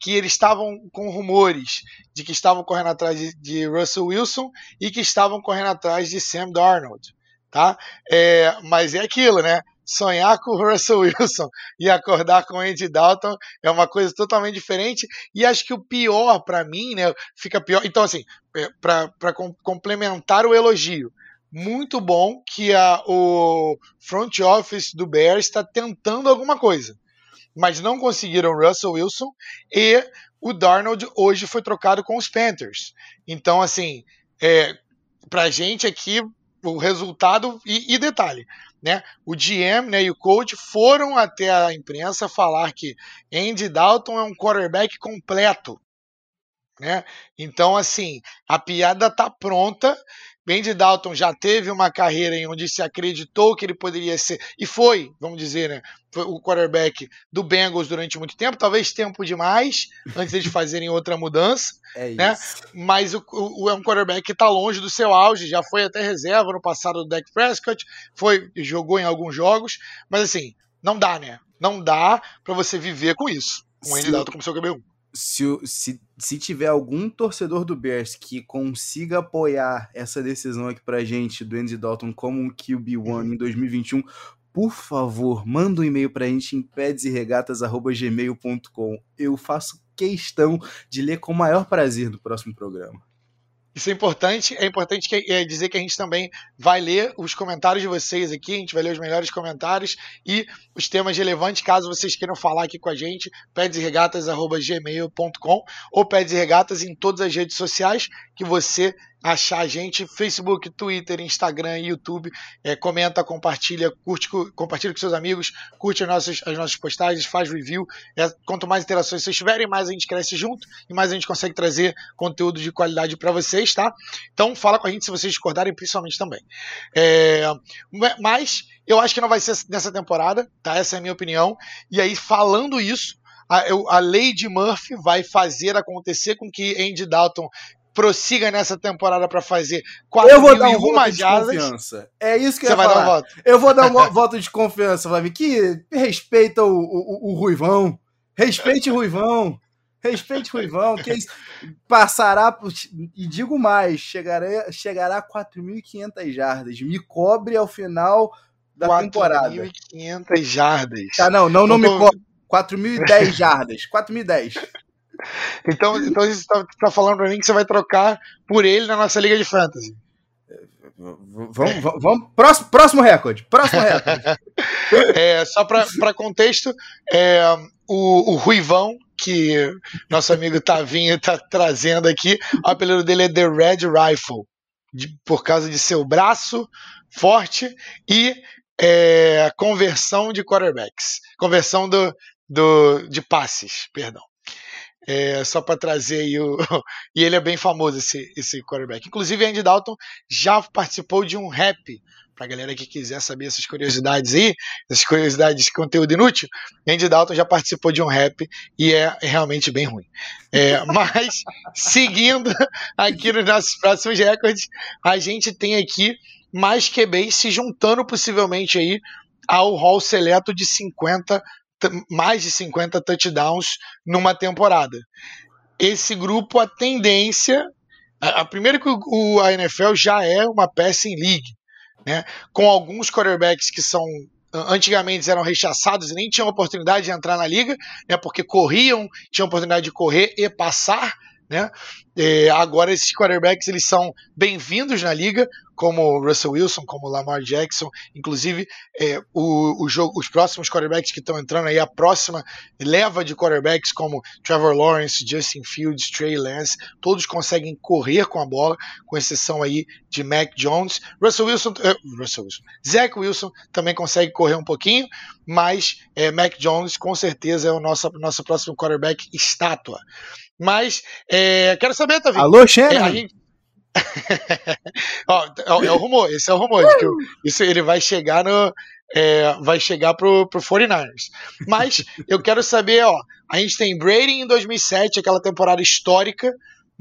que eles estavam com rumores de que estavam correndo atrás de, de Russell Wilson e que estavam correndo atrás de Sam Darnold, tá? É, mas é aquilo, né? Sonhar com o Russell Wilson e acordar com o Andy Dalton é uma coisa totalmente diferente. E acho que o pior para mim, né, fica pior. Então, assim, é, para complementar o elogio, muito bom que a, o front office do Bears está tentando alguma coisa, mas não conseguiram Russell Wilson e o Darnold hoje foi trocado com os Panthers. Então, assim, é, pra gente aqui, o resultado. E, e detalhe, né? O GM né, e o coach foram até a imprensa falar que Andy Dalton é um quarterback completo. Né? Então, assim, a piada tá pronta. Andy Dalton já teve uma carreira em onde se acreditou que ele poderia ser, e foi, vamos dizer, né, foi o quarterback do Bengals durante muito tempo, talvez tempo demais, antes de fazerem outra mudança, É né? mas o, o- é um quarterback que está longe do seu auge, já foi até reserva no passado do Dak Prescott, foi jogou em alguns jogos, mas assim, não dá, né? Não dá para você viver com isso. O Andy Dalton como seu QB1. Se, se, se tiver algum torcedor do Bears que consiga apoiar essa decisão aqui pra gente do Andy Dalton como um QB1 em 2021, por favor, manda um e-mail pra gente em pedesregatas.gmail.com. Eu faço questão de ler com o maior prazer no próximo programa. Isso é importante. É importante que- é dizer que a gente também vai ler os comentários de vocês aqui. A gente vai ler os melhores comentários e os temas relevantes, caso vocês queiram falar aqui com a gente. pedesregatas.gmail.com ou Pedes e Regatas em todas as redes sociais que você achar a gente: Facebook, Twitter, Instagram, YouTube. É, comenta, compartilha, curte, co- compartilha com seus amigos, curte as nossas, as nossas postagens, faz review. É, quanto mais interações vocês tiverem, mais a gente cresce junto e mais a gente consegue trazer conteúdo de qualidade para vocês, tá? Então fala com a gente se vocês discordarem, principalmente também. É, mas eu acho que não vai ser nessa temporada, tá? Essa é a minha opinião. E aí, falando isso, a, a Lady Murphy vai fazer acontecer com que Andy Dalton prossiga nessa temporada para fazer 4 Eu vou dar um voto de confiança. É isso que eu Você ia vai dar falar. um voto. Eu vou dar um vo- voto de confiança, Flavinho, que respeita o, o, o Ruivão. Respeite o Ruivão. Respeite o Ruivão, que isso passará, e digo mais, chegará, chegará a 4.500 jardas. Me cobre ao final da temporada. 4.500 jardas. Tá, não, não, não me Eu tô- cobre. 4.010 jardas. 4.010. Então, então você tá, tá falando para mim que você vai trocar por ele na nossa Liga de Fantasy. Vamos, vamos, vamos. Próximo, próximo recorde. Próximo recorde. É, só para contexto, é, o, o Ruivão, que nosso amigo Tavinho está trazendo aqui, o apelido dele é The Red Rifle, de- por causa de seu braço forte e é, conversão de quarterbacks, conversão do, do, de passes, perdão. É, só para trazer aí o. E ele é bem famoso, esse, esse quarterback. Inclusive, Andy Dalton já participou de um rap. Pra galera que quiser saber essas curiosidades aí, essas curiosidades de conteúdo inútil, Andy Dalton já participou de um rap e é realmente bem ruim. É, mas, seguindo aqui nos nossos próximos recordes, a gente tem aqui mais QBs se juntando possivelmente aí ao hall seleto de 50, t- mais de 50 touchdowns numa temporada. Esse grupo, a tendência. A, a, primeiro que o, a NFL já é uma passing league, né? Com alguns quarterbacks que são antigamente eram rechaçados e nem tinham oportunidade de entrar na liga, né? Porque corriam, tinham oportunidade de correr e passar, né? É, agora esses quarterbacks eles são bem-vindos na liga, como Russell Wilson, como Lamar Jackson, inclusive é, o, o jogo, os próximos quarterbacks que estão entrando aí, a próxima leva de quarterbacks como Trevor Lawrence, Justin Fields, Trey Lance, todos conseguem correr com a bola, com exceção aí de Mac Jones. Russell Wilson, eh, Russell Wilson, Zach Wilson também consegue correr um pouquinho, mas eh, Mac Jones com certeza é o nosso, nosso próximo quarterback estátua. Mas eh, quero saber, Tavi. Alô, É, Shannon? a gente- Ó, é, é o rumor, esse é o rumor. que o- isso ele vai chegar no. é, vai chegar pro, pro 49ers. Mas eu quero saber, ó. A gente tem Brady em 2007, aquela temporada histórica.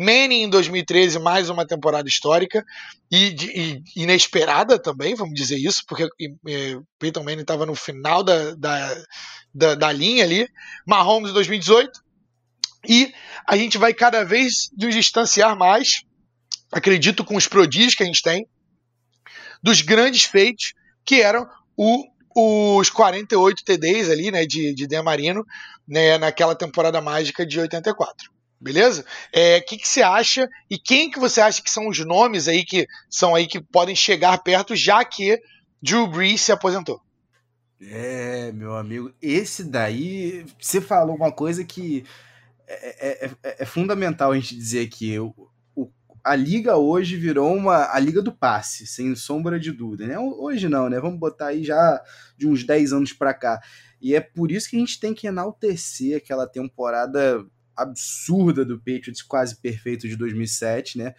Manning em 2013, mais uma temporada histórica. E, de- e inesperada também, vamos dizer isso, porque é, Peyton Manning estava no final da, da, da, da linha ali. Mahomes em 2018. E a gente vai cada vez nos distanciar mais acredito com os prodígios que a gente tem, dos grandes feitos, que eram o- os 48 TDs ali, né, de, de Dan Marino, né, naquela temporada mágica de 84. Beleza? O que, que você acha e quem que você acha que são os nomes aí que são aí que podem chegar perto, já que Drew Brees se aposentou? É, meu amigo, esse daí, você falou uma coisa que é, é- é- é fundamental a gente dizer aqui. O, o- a liga hoje virou uma a liga do passe, sem sombra de dúvida, né? Hoje não, né? Vamos botar aí já de uns 10 anos pra cá. E é por isso que a gente tem que enaltecer aquela temporada absurda do Patriots quase perfeito de 2007, né?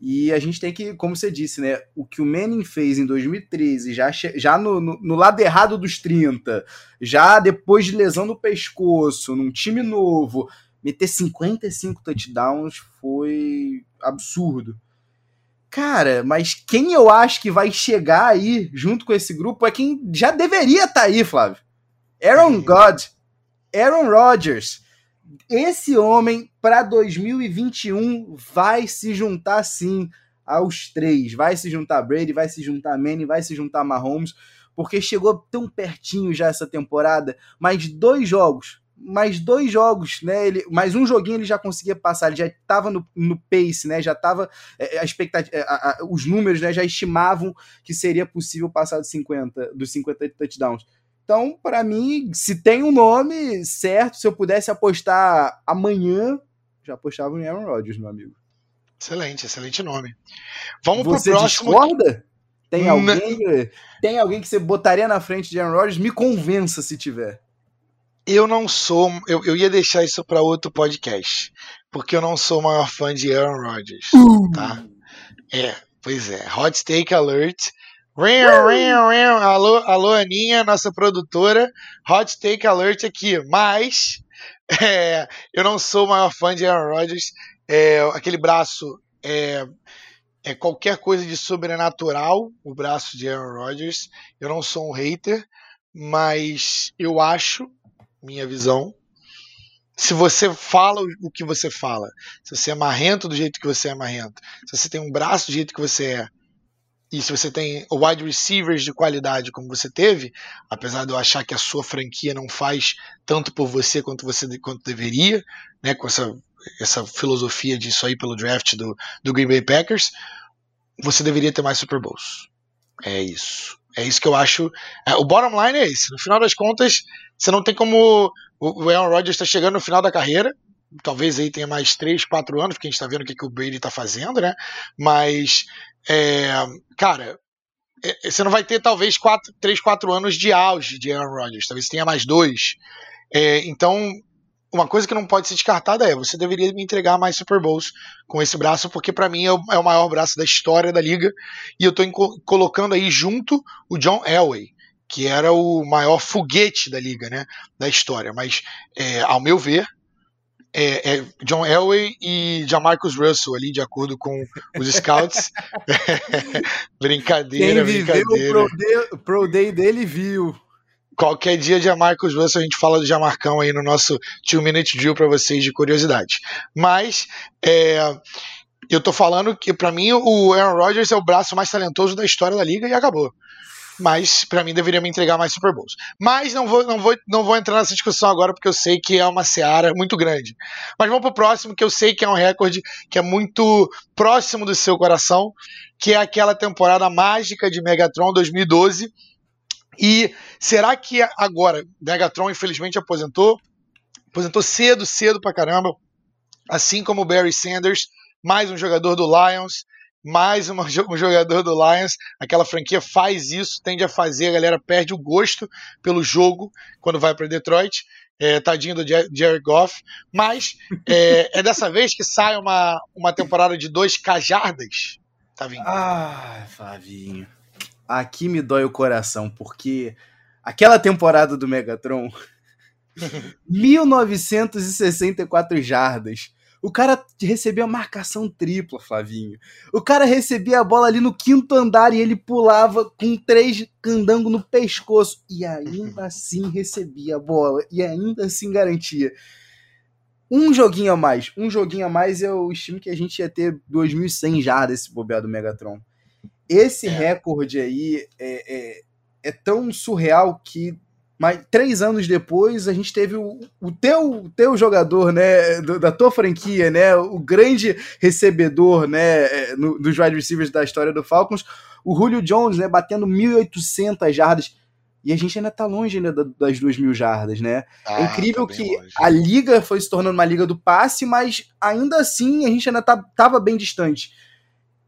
E a gente tem que, como você disse, né? O que o Manning fez em 2013, já, já no, no, no, lado errado dos 30, já depois de lesão no pescoço, num time novo, meter 55 touchdowns foi absurdo. Cara, mas quem eu acho que vai chegar aí junto com esse grupo é quem já deveria estar tá aí, Flávio. Aaron uhum. God, Aaron Rodgers. Esse homem para 2021 vai se juntar sim aos três. Vai se juntar Brady, vai se juntar Manning, vai se juntar Mahomes, porque chegou tão pertinho já essa temporada, mais dois jogos mais dois jogos, né? Ele, mais um joguinho ele já conseguia passar, ele já estava no, no, pace, né? Já estava é, a expectativa, é, a, a, os números, né? Já estimavam que seria possível passar dos 50, dos 50 touchdowns. Então, para mim, se tem um nome certo, se eu pudesse apostar amanhã, já apostava em Aaron Rodgers, meu amigo. Excelente, excelente nome. Vamos Você pro próximo. Discorda? Tem alguém, tem alguém que você botaria na frente de Aaron Rodgers? Me convença se tiver. Eu não sou. Eu, eu ia deixar isso para outro podcast. Porque eu não sou o maior fã de Aaron Rodgers. Uh. Tá? É, pois é. Hot Take Alert. Alô, alô, Aninha, nossa produtora. Hot Take Alert aqui. Mas. É, eu não sou o maior fã de Aaron Rodgers. É, aquele braço é, é qualquer coisa de sobrenatural, o braço de Aaron Rodgers. Eu não sou um hater, mas eu acho minha visão. Se você fala o que você fala, se você é marrento do jeito que você é marrento, se você tem um braço do jeito que você é, e se você tem wide receivers de qualidade como você teve, apesar de eu achar que a sua franquia não faz tanto por você quanto você quanto deveria, né, com essa, essa filosofia disso aí pelo draft do, do Green Bay Packers, você deveria ter mais Super Bowls. É isso. É isso que eu acho. É, o bottom line é esse. No final das contas, você não tem como. O Aaron Rodgers está chegando no final da carreira. Talvez aí tenha mais 3, 4 anos, porque a gente está vendo o que, que o Brady está fazendo, né? Mas, é, cara, é, você não vai ter talvez 4, 3, 4 anos de auge de Aaron Rodgers. Talvez tenha mais dois. É, então, uma coisa que não pode ser descartada é você deveria me entregar mais Super Bowls com esse braço, porque para mim é o, é o, maior braço da história da liga. E eu tô colocando aí junto o John Elway, que era o maior foguete da liga, né? Da história. Mas, é, ao meu ver, é, é, John Elway e Jamarcus Russell ali, de acordo com os scouts. brincadeira, Quem brincadeira. Viveu o Pro Day, Pro Day dele viu. Qualquer dia de Marcos Russell a gente fala do Jamarcão aí no nosso Two Minute Drill para vocês de curiosidade. Mas é, eu tô falando que para mim o Aaron Rodgers é o braço mais talentoso da história da liga e acabou. Mas para mim deveria me entregar mais Super Bowls. Mas não vou, não vou, não vou entrar nessa discussão agora porque eu sei que é uma seara muito grande. Mas vamos pro próximo que eu sei que é um recorde que é muito próximo do seu coração, que é aquela temporada mágica de Megatron 2012 e será que agora, Megatron infelizmente aposentou, aposentou cedo, cedo pra caramba, assim como o Barry Sanders, mais um jogador do Lions, mais uma, um jogador do Lions, aquela franquia faz isso, tende a fazer, a galera perde o gosto pelo jogo quando vai para Detroit. É, tadinho do Jared Goff, mas é, é, dessa vez que sai uma, uma temporada de dois cajardas, tá vindo? Ah, Flavinho aqui me dói o coração, porque aquela temporada do Megatron, 1964 jardas. O cara recebia marcação tripla, Flavinho. O cara recebia a bola ali no quinto andar e ele pulava com três candangos no pescoço. E ainda assim recebia a bola. E ainda assim garantia. Um joguinho a mais. Um joguinho a mais é o estimo que a gente ia ter 2.100 jardas esse bobear do Megatron. Esse é. recorde aí é, é, é, tão surreal que mas três anos depois a gente teve o, o teu, teu jogador, né, do, da tua franquia, né, o grande recebedor, né, é, no, dos wide receivers da história do Falcons, o Julio Jones, né, batendo 1.800 jardas e a gente ainda tá longe ainda das duas mil jardas, né? Ah, é incrível tá que longe. a liga foi se tornando uma liga do passe, mas ainda assim a gente ainda tá, tava bem distante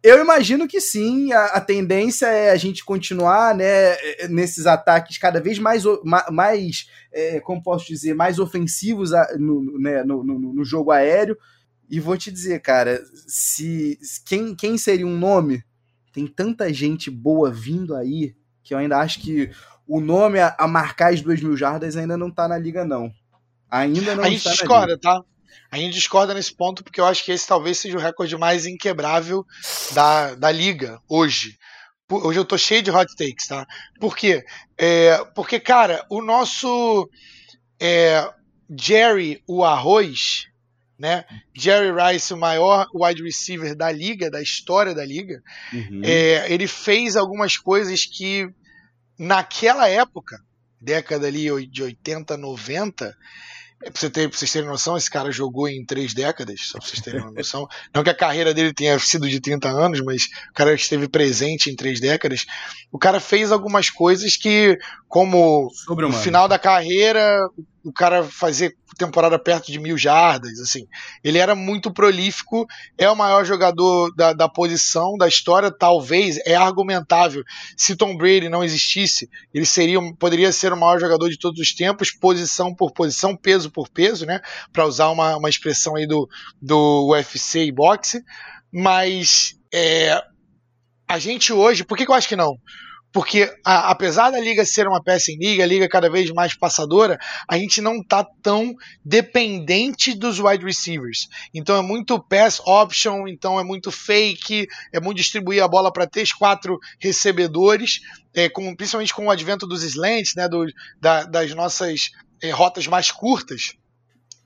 Eu imagino que sim, a, a, tendência é a gente continuar né, nesses ataques cada vez mais, mais é, como posso dizer, mais ofensivos no, né, no, no, no, jogo aéreo. E vou te dizer, cara, se quem, quem seria um nome? Tem tanta gente boa vindo aí que eu ainda acho que o nome a, a marcar as duas mil jardas ainda não tá na liga, não. Ainda não a gente discorda, tá? A gente discorda nesse ponto porque eu acho que esse talvez seja o recorde mais inquebrável da, da liga hoje. Hoje eu tô cheio de hot takes, tá? Por quê? É, porque, cara, o nosso é, Jerry, o arroz, né? Jerry Rice, o maior wide receiver da liga, da história da liga, uhum. é, ele fez algumas coisas que naquela época, década ali de 80, 90, é, pra, você ter, pra vocês terem noção, esse cara jogou em três décadas, só pra vocês terem uma noção. Não que a carreira dele tenha sido de 30 anos, mas o cara esteve presente em três décadas. O cara fez algumas coisas que, como no final da carreira, o cara fazer temporada perto de mil jardas, assim. Ele era muito prolífico, é o maior jogador da, da posição, da história, talvez, é argumentável. Se Tom Brady não existisse, ele seria, poderia ser o maior jogador de todos os tempos, posição por posição, peso por peso, né? Para usar uma, uma expressão aí do, do UFC e boxe. Mas é, a gente hoje, por que, que eu acho que não? Porque a, apesar da liga ser uma peça em liga, a liga cada vez mais passadora, a gente não tá tão dependente dos wide receivers. Então é muito pass option, então é muito fake, é muito distribuir a bola para três, quatro recebedores, é, com, principalmente com o advento dos slants, né, do, da, das nossas é, rotas mais curtas.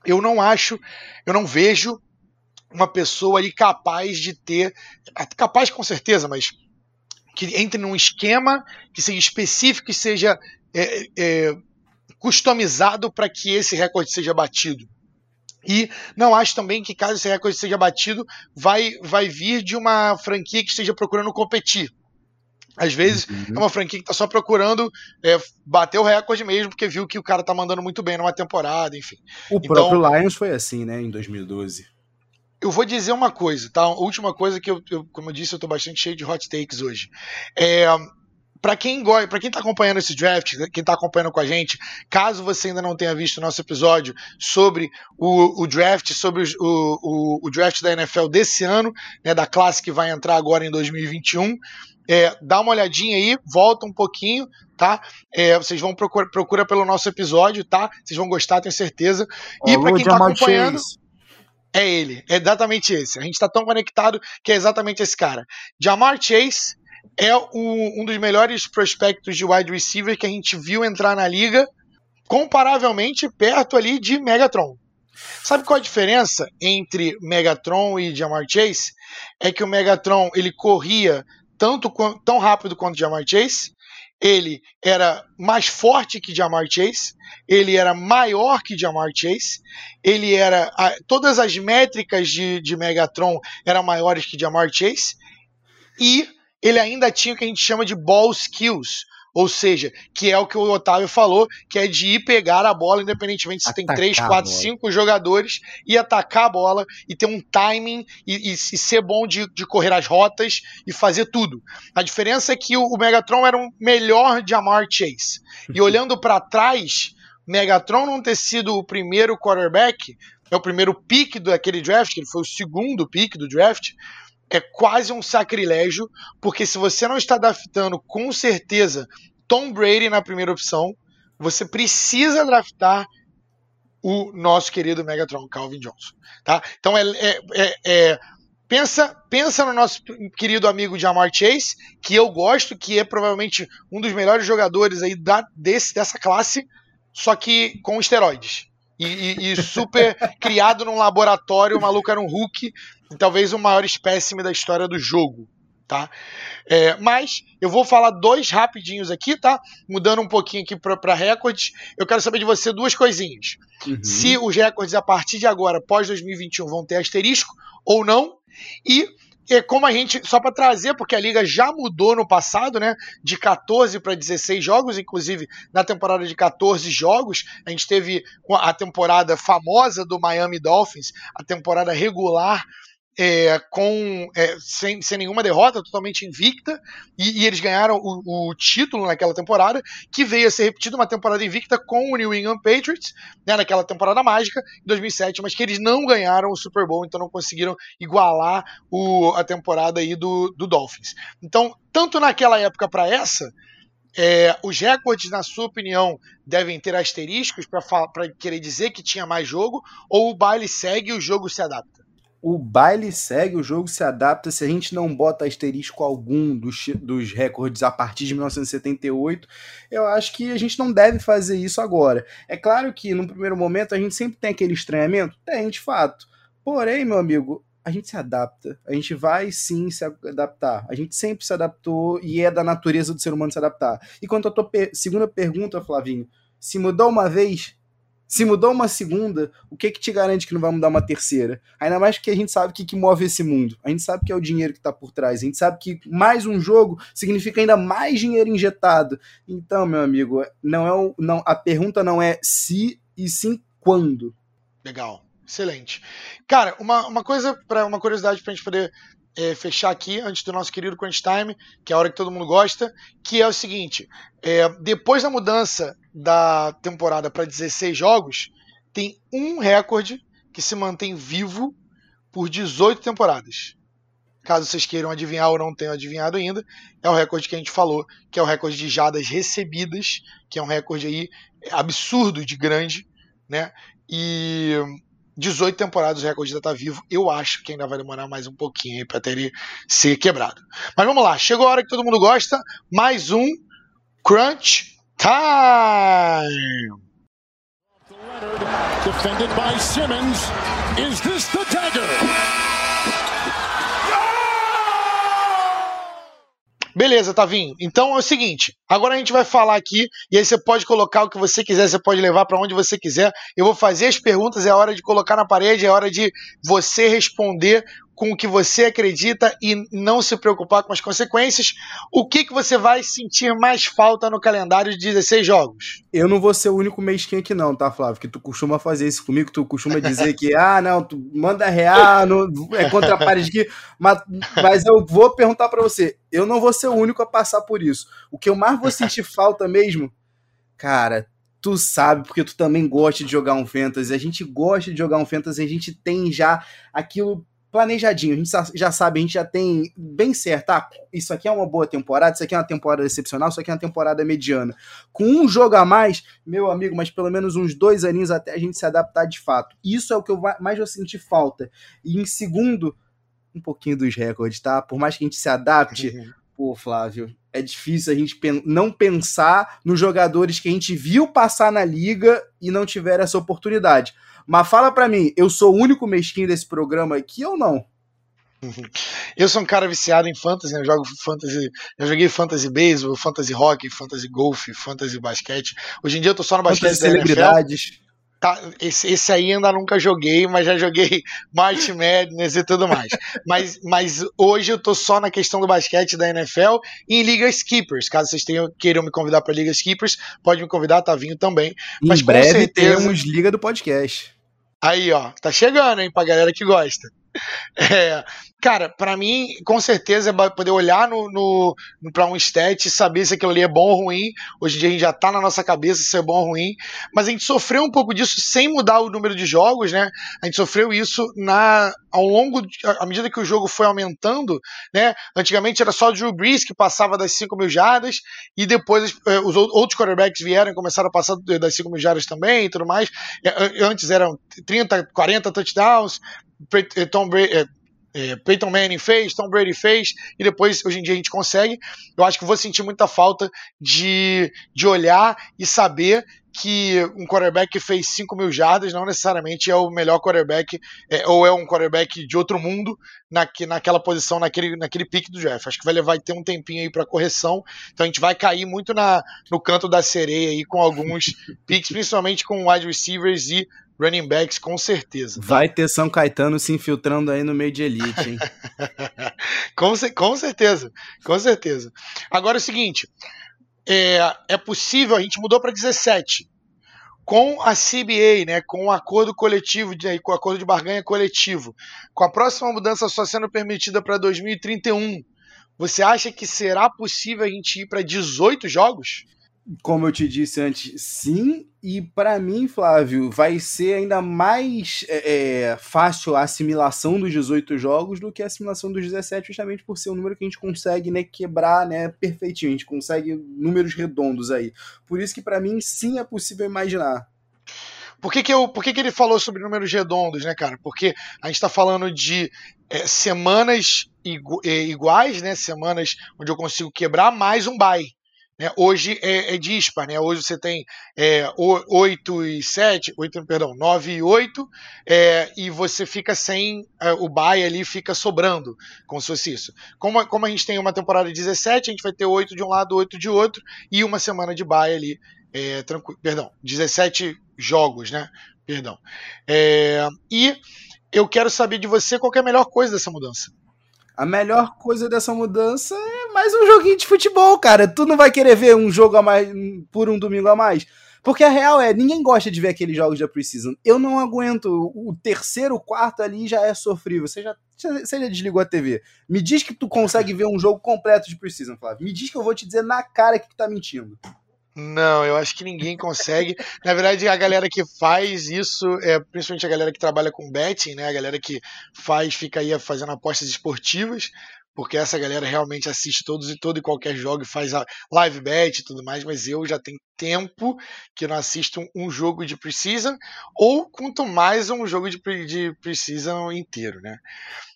Eu não acho, eu não vejo uma pessoa ali capaz de ter, capaz com certeza, mas que entre num esquema que seja específico e seja é, é, customizado para que esse recorde seja batido. E não acho também que, caso esse recorde seja batido, vai, vai vir de uma franquia que esteja procurando competir. Às vezes uhum. é uma franquia que está só procurando é, bater o recorde mesmo, porque viu que o cara está mandando muito bem numa temporada, enfim. O então, próprio Lions foi assim, né, em 2012. Eu vou dizer uma coisa, tá? A última coisa que eu, eu como eu disse, eu tô bastante cheio de hot takes hoje. É, para quem gosta, para quem tá acompanhando esse draft, quem tá acompanhando com a gente, caso você ainda não tenha visto o nosso episódio sobre o, o draft, sobre o, o, o, draft da NFL desse ano, né, da classe que vai entrar agora em 2021, é, dá uma olhadinha aí, volta um pouquinho, tá? É, vocês vão procurar procura pelo nosso episódio, tá? Vocês vão gostar, tenho certeza. E para quem tá acompanhando, Chase. É ele, é exatamente esse. A gente está tão conectado que é exatamente esse cara. Jamar Chase é o, um dos melhores prospectos de wide receiver que a gente viu entrar na liga, comparavelmente perto ali de Megatron. Sabe qual a diferença entre Megatron e Jamar Chase? É que o Megatron ele corria tanto tão rápido quanto Jamar Chase, ele era mais forte que Jamar Chase, ele era maior que Jamar Chase, ele era. A, todas as métricas de, de Megatron eram maiores que Jamar Chase, e ele ainda tinha o que a gente chama de ball skills, ou seja, que é o que o Otávio falou, que é de ir pegar a bola, independentemente se atacar tem 3, 4, 5 jogadores, e atacar a bola e ter um timing e, e, e ser bom de, de, correr as rotas e fazer tudo. A diferença é que o, o Megatron era um melhor de Amar Chase. E olhando para trás, Megatron não ter sido o primeiro quarterback, é o primeiro pick daquele draft, que ele foi o segundo pick do draft, é quase um sacrilégio, porque se você não está draftando com certeza Tom Brady na primeira opção, você precisa draftar o nosso querido Megatron, Calvin Johnson. Tá? Então é, é, é, é pensa, pensa no nosso querido amigo Jamar Chase, que eu gosto, que é provavelmente um dos melhores jogadores aí da, desse, dessa classe, só que com esteroides. E, e, e super criado num laboratório, o maluco era um Hulk talvez o maior espécime da história do jogo. Tá? É, mas eu vou falar dois rapidinhos aqui, tá? Mudando um pouquinho aqui para recordes. Eu quero saber de você duas coisinhas. Uhum. Se os recordes a partir de agora, pós 2021, vão ter asterisco ou não. E é como a gente, só para trazer, porque a liga já mudou no passado, né? De 14 para 16 jogos, inclusive na temporada de 14 jogos, a gente teve a temporada famosa do Miami Dolphins, a temporada regular é, com é, sem, sem nenhuma derrota, totalmente invicta, e, e eles ganharam o, o, título naquela temporada, que veio a ser repetido uma temporada invicta com o New England Patriots, né, naquela temporada mágica, em 2007, mas que eles não ganharam o Super Bowl, então não conseguiram igualar o, a temporada aí do, do Dolphins. Então, tanto naquela época para essa, é, os recordes, na sua opinião, devem ter asteriscos para querer dizer que tinha mais jogo, ou o baile segue e o jogo se adapta? O baile segue, o jogo se adapta. Se a gente não bota asterisco algum dos, dos recordes a partir de 1978, eu acho que a gente não deve fazer isso agora. É claro que no primeiro momento a gente sempre tem aquele estranhamento, tem de fato. Porém, meu amigo, a gente se adapta. A gente vai sim se adaptar. A gente sempre se adaptou e é da natureza do ser humano se adaptar. E quanto à tua per segunda pergunta, Flavinho, se mudou uma vez, se mudou uma segunda, o que que te garante que não vai mudar uma terceira? Ainda mais porque a gente sabe o que, que move esse mundo. A gente sabe que é o dinheiro que está por trás. A gente sabe que mais um jogo significa ainda mais dinheiro injetado. Então, meu amigo, não é o, não, a pergunta não é se e sim quando. Legal, excelente. Cara, uma, uma coisa para uma curiosidade para a gente poder é, fechar aqui antes do nosso querido Crunch Time, que é a hora que todo mundo gosta, que é o seguinte: é, depois da mudança da temporada para 16 jogos, tem um recorde que se mantém vivo por 18 temporadas. Caso vocês queiram adivinhar ou não tenham adivinhado ainda, é o recorde que a gente falou, que é o recorde de jadas recebidas, que é um recorde aí absurdo de grande, né? E 18 temporadas o recorde ainda tá vivo. Eu acho que ainda vai demorar mais um pouquinho para ele ser quebrado. Mas vamos lá, chegou a hora que todo mundo gosta. Mais um Crunch Time. Defended by Simmons. Is this the dagger? Beleza, Tavinho. Então é o seguinte: agora a gente vai falar aqui, e aí você pode colocar o que você quiser, você pode levar para onde você quiser. Eu vou fazer as perguntas, é hora de colocar na parede, é hora de você responder com o que você acredita e não se preocupar com as consequências. O que, que você vai sentir mais falta no calendário de 16 jogos? Eu não vou ser o único mesquinho aqui não, tá, Flávio? Que tu costuma fazer isso comigo, tu costuma dizer que, ah, não, tu manda real, não, é contra a parede aqui, mas, mas eu vou perguntar para você, eu não vou ser o único a passar por isso. O que eu mais vou sentir falta mesmo, cara, tu sabe, porque tu também gosta de jogar um Fantasy, a gente gosta de jogar um Fantasy, a gente tem já aquilo planejadinho. A gente já sabe, a gente já tem bem certo. Ah, isso aqui é uma boa temporada, isso aqui é uma temporada excepcional, isso aqui é uma temporada mediana. Com um jogo a mais, meu amigo, mas pelo menos uns dois aninhos até a gente se adaptar de fato. Isso é o que eu mais vou sentir falta. E em segundo, um pouquinho dos recordes, tá? Por mais que a gente se adapte, uhum. pô, Flávio, é difícil a gente não pensar nos jogadores que a gente viu passar na liga e não tiver essa oportunidade. Mas fala para mim, eu sou o único mesquinho desse programa aqui ou não? Eu sou um cara viciado em fantasy, eu jogo fantasy, eu joguei fantasy baseball, fantasy hockey, fantasy golf, fantasy basquete. Hoje em dia eu tô só no basquete fantasy celebridades. NFL. Tá, esse, esse aí ainda nunca joguei, mas já joguei March Madness e tudo mais. mas, mas hoje eu tô só na questão do basquete da NFL e em Liga Skippers. Caso vocês tenham, queiram me convidar para Liga Skippers, pode me convidar, vindo também. Em mas breve certeza... temos Liga do Podcast. Aí, ó, tá chegando, hein, pra galera que gosta. É, cara, para mim, com certeza é poder olhar no, no, para um stat e saber se aquilo ali é bom ou ruim. Hoje em dia a gente já tá na nossa cabeça se é bom ou ruim, mas a gente sofreu um pouco disso sem mudar o número de jogos, né? A gente sofreu isso na ao longo, à medida que o jogo foi aumentando, né? Antigamente era só o Drew Brees que passava das 5 mil jardas e depois eh, os outros quarterbacks vieram e começaram a passar das 5 mil jardas também e tudo mais. Antes eram 30, 40 touchdowns, eh, Tom Brady, é, Peyton Manning fez, Tom Brady fez, e depois hoje em dia a gente consegue. Eu acho que vou sentir muita falta de, de olhar e saber que um quarterback que fez 5 mil jardas não necessariamente é o melhor quarterback, é, ou é um quarterback de outro mundo na, naquela posição, naquele, naquele pique do Jeff. Acho que vai levar ter um tempinho aí para correção, então a gente vai cair muito na, no canto da sereia aí com alguns piques, principalmente com wide receivers e running backs, com certeza. Vai ter São Caetano se infiltrando aí no meio de elite, hein? com, com certeza, com certeza. Agora é o seguinte: é, é possível, a gente mudou para 17. com a CBA, né, com o acordo coletivo, de, com o acordo de barganha coletivo, com a próxima mudança só sendo permitida para 2031, você acha que será possível a gente ir para 18 jogos? Como eu te disse antes, sim. E para mim, Flávio, vai ser ainda mais é, é, fácil a assimilação dos 18 jogos do que a assimilação dos 17, justamente por ser um número que a gente consegue né, quebrar né, perfeitinho. A gente consegue números redondos aí. Por isso que para mim, sim, é possível imaginar. Por que, que, eu, por que, que ele falou sobre números redondos, né, cara? Porque a gente está falando de é, semanas igu é, iguais, né? Semanas onde eu consigo quebrar mais um bye. Né? Hoje é, é dispar, né? Hoje você tem é, 8 e 7, 8, perdão, 9 e 8, é, e você fica sem é, o bye ali, fica sobrando, como se fosse isso. Como, como a gente tem uma temporada de 17, a gente vai ter 8 de um lado, 8 de outro, e uma semana de bye ali, é, perdão, 17 jogos, né? Perdão. É, e eu quero saber de você qual é a melhor coisa dessa mudança. A melhor coisa dessa mudança é mais um joguinho de futebol, cara. Tu não vai querer ver um jogo a mais por um domingo a mais. Porque a real é, ninguém gosta de ver aqueles jogos da Preseason. Eu não aguento. O terceiro, o quarto ali já é sofrível. Você já, você já desligou a TV. Me diz que tu consegue ver um jogo completo de Preseason, Flávio. Me diz que eu vou te dizer na cara que tu tá mentindo. Não, eu acho que ninguém consegue. Na verdade, a galera que faz isso, é, principalmente a galera que trabalha com betting, né? A galera que faz, fica aí fazendo apostas esportivas, porque essa galera realmente assiste todos e todo e qualquer jogo e faz a live bet e tudo mais, mas eu já tenho tempo que não assisto um jogo de preseason, ou quanto mais um jogo de, de preseason inteiro, né?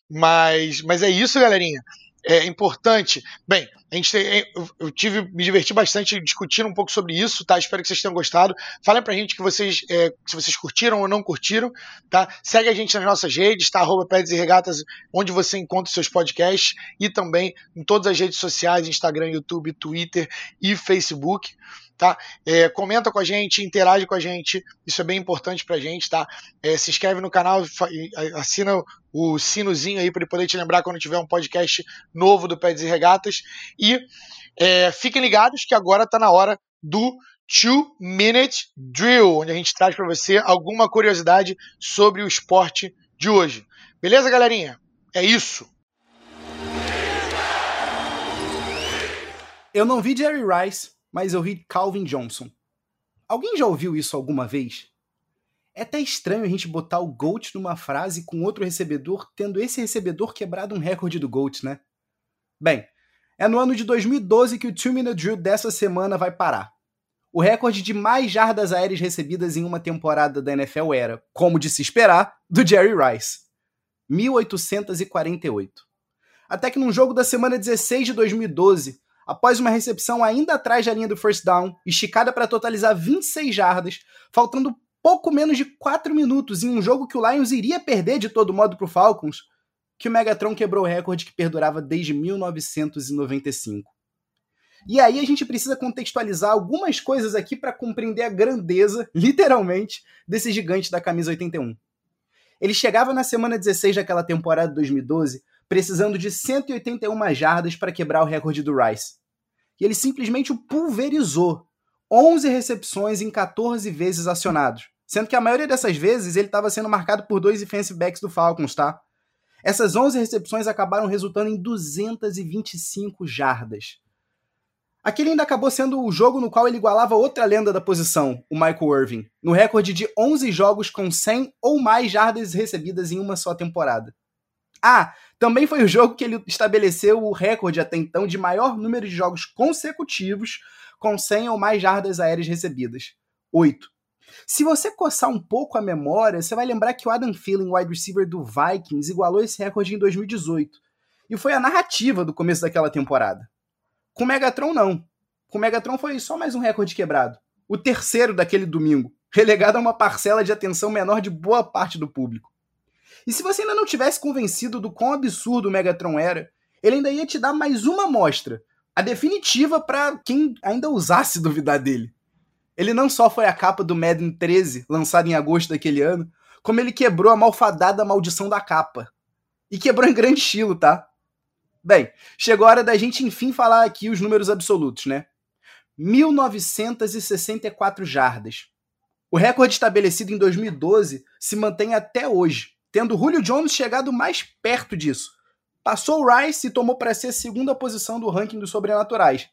Mas, mas é isso, galerinha é importante. Bem, a gente tem, eu tive me diverti bastante discutindo um pouco sobre isso, tá? Espero que vocês tenham gostado. Falem pra gente que vocês, é, se vocês curtiram ou não curtiram, tá? Segue a gente nas nossas redes, tá? Arroba Peds e Regatas, onde você encontra os seus podcasts e também em todas as redes sociais, Instagram, YouTube, Twitter e Facebook tá? É, comenta com a gente, interage com a gente, isso é bem importante pra gente, tá? É, se inscreve no canal, assina o sinozinho aí para poder te lembrar quando tiver um podcast novo do Pés e Regatas. E é, fiquem ligados que agora tá na hora do Two Minute Drill, onde a gente traz para você alguma curiosidade sobre o esporte de hoje. Beleza, galerinha? É isso. Eu não vi Jerry Rice, mas eu vi Calvin Johnson. Alguém já ouviu isso alguma vez? É até estranho a gente botar o GOAT numa frase com outro recebedor, tendo esse recebedor quebrado um recorde do GOAT, né? Bem, é no ano de 2012 que o Two Minute Drill dessa semana vai parar. O recorde de mais jardas aéreas recebidas em uma temporada da NFL era, como de se esperar, do Jerry Rice. 1848. Até que num jogo da semana 16 de 2012, após uma recepção ainda atrás da linha do first down, esticada para totalizar 26 jardas, faltando pouco menos de 4 minutos em um jogo que o Lions iria perder de todo modo para o Falcons, que o Megatron quebrou o recorde que perdurava desde 1995. E aí a gente precisa contextualizar algumas coisas aqui para compreender a grandeza, literalmente, desse gigante da camisa 81. Ele chegava na semana 16 daquela temporada de 2012 precisando de 181 jardas para quebrar o recorde do Rice. E ele simplesmente o pulverizou. 11 recepções em 14 vezes acionados. Sendo que a maioria dessas vezes ele estava sendo marcado por dois defensive backs do Falcons, tá? Essas 11 recepções acabaram resultando em 225 jardas. Aquele ainda acabou sendo o jogo no qual ele igualava outra lenda da posição, o Michael Irving, no recorde de 11 jogos com 100 ou mais jardas recebidas em uma só temporada. Ah, também foi o jogo que ele estabeleceu o recorde até então de maior número de jogos consecutivos com 100 ou mais jardas aéreas recebidas. 8. Se você coçar um pouco a memória, você vai lembrar que o Adam Thielen, wide receiver do Vikings, igualou esse recorde em 2018. E foi a narrativa do começo daquela temporada. Com o Megatron, não. Com o Megatron foi só mais um recorde quebrado. O terceiro daquele domingo, relegado a uma parcela de atenção menor de boa parte do público. E se você ainda não tivesse convencido do quão absurdo o Megatron era, ele ainda ia te dar mais uma amostra, a definitiva para quem ainda ousasse duvidar dele. Ele não só foi a capa do Madden 13, lançado em agosto daquele ano, como ele quebrou a malfadada maldição da capa. E quebrou em grande estilo, tá? Bem, chegou a hora da gente enfim falar aqui os números absolutos, né? 1964 jardas. O recorde estabelecido em 2012 se mantém até hoje, tendo Julio Jones chegado mais perto disso. Passou o Rice e tomou para si a segunda posição do ranking dos sobrenaturais.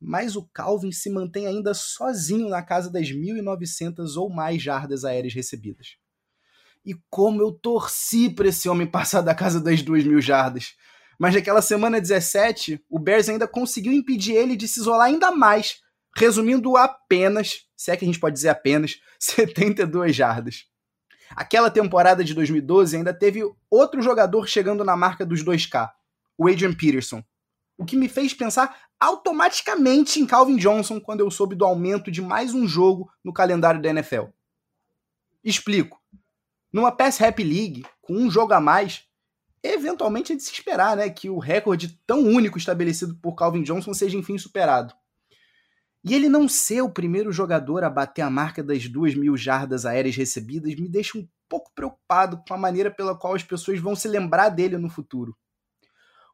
Mas o Calvin se mantém ainda sozinho na casa das 1.900 ou mais jardas aéreas recebidas. E como eu torci para esse homem passar da casa das 2.000 jardas. Mas naquela semana 17, o Bears ainda conseguiu impedir ele de se isolar ainda mais, resumindo apenas, se é que a gente pode dizer apenas, 72 jardas. Aquela temporada de 2012 ainda teve outro jogador chegando na marca dos 2K, o Adrian Peterson. O que me fez pensar automaticamente em Calvin Johnson quando eu soube do aumento de mais um jogo no calendário da NFL. Explico. Numa Pass Happy League, com um jogo a mais, eventualmente é de se esperar né, que o recorde tão único estabelecido por Calvin Johnson seja enfim superado. E ele não ser o primeiro jogador a bater a marca das duas mil jardas aéreas recebidas me deixa um pouco preocupado com a maneira pela qual as pessoas vão se lembrar dele no futuro.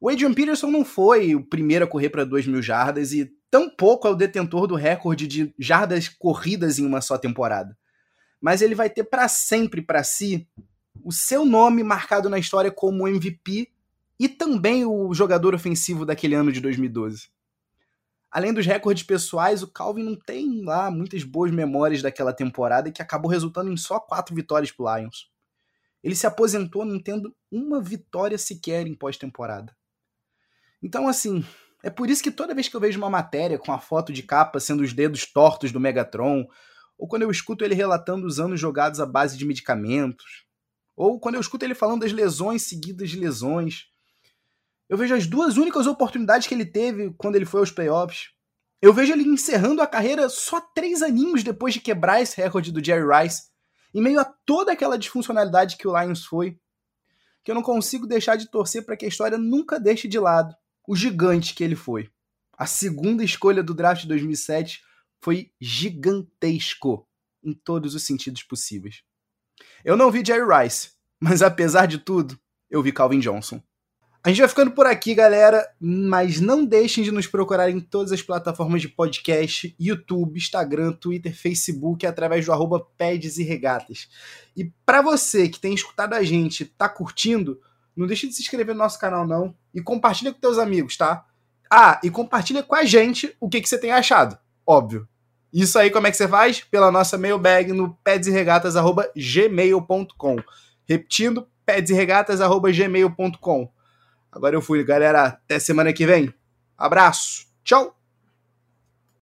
O Adrian Peterson não foi o primeiro a correr para duas mil jardas e tampouco é o detentor do recorde de jardas corridas em uma só temporada. Mas ele vai ter para sempre para si o seu nome marcado na história como MVP e também o jogador ofensivo daquele ano de 2012. Além dos recordes pessoais, o Calvin não tem lá muitas boas memórias daquela temporada que acabou resultando em só quatro vitórias pro Lions. Ele se aposentou não tendo uma vitória sequer em pós-temporada. Então, assim, é por isso que toda vez que eu vejo uma matéria com a foto de capa sendo os dedos tortos do Megatron, ou quando eu escuto ele relatando os anos jogados à base de medicamentos, ou quando eu escuto ele falando das lesões seguidas de lesões, eu vejo as duas únicas oportunidades que ele teve quando ele foi aos playoffs. Eu vejo ele encerrando a carreira só três aninhos depois de quebrar esse recorde do Jerry Rice, em meio a toda aquela disfuncionalidade que o Lions foi, que eu não consigo deixar de torcer para que a história nunca deixe de lado o gigante que ele foi. A segunda escolha do draft de 2007 foi gigantesco em todos os sentidos possíveis. Eu não vi Jerry Rice, mas apesar de tudo, eu vi Calvin Johnson. A gente vai ficando por aqui, galera, mas não deixem de nos procurar em todas as plataformas de podcast, YouTube, Instagram, Twitter, Facebook, através do arroba e Regatas. E para você que tem escutado a gente, tá curtindo, não deixe de se inscrever no nosso canal não e compartilha com teus amigos, tá? Ah, e compartilha com a gente o que, que você tem achado, óbvio. Isso aí como é que você faz? Pela nossa mailbag no pedsregatas.gmail.com Repetindo, pedsregatas.gmail.com Agora eu fui, galera. Até semana que vem. Abraço. Tchau.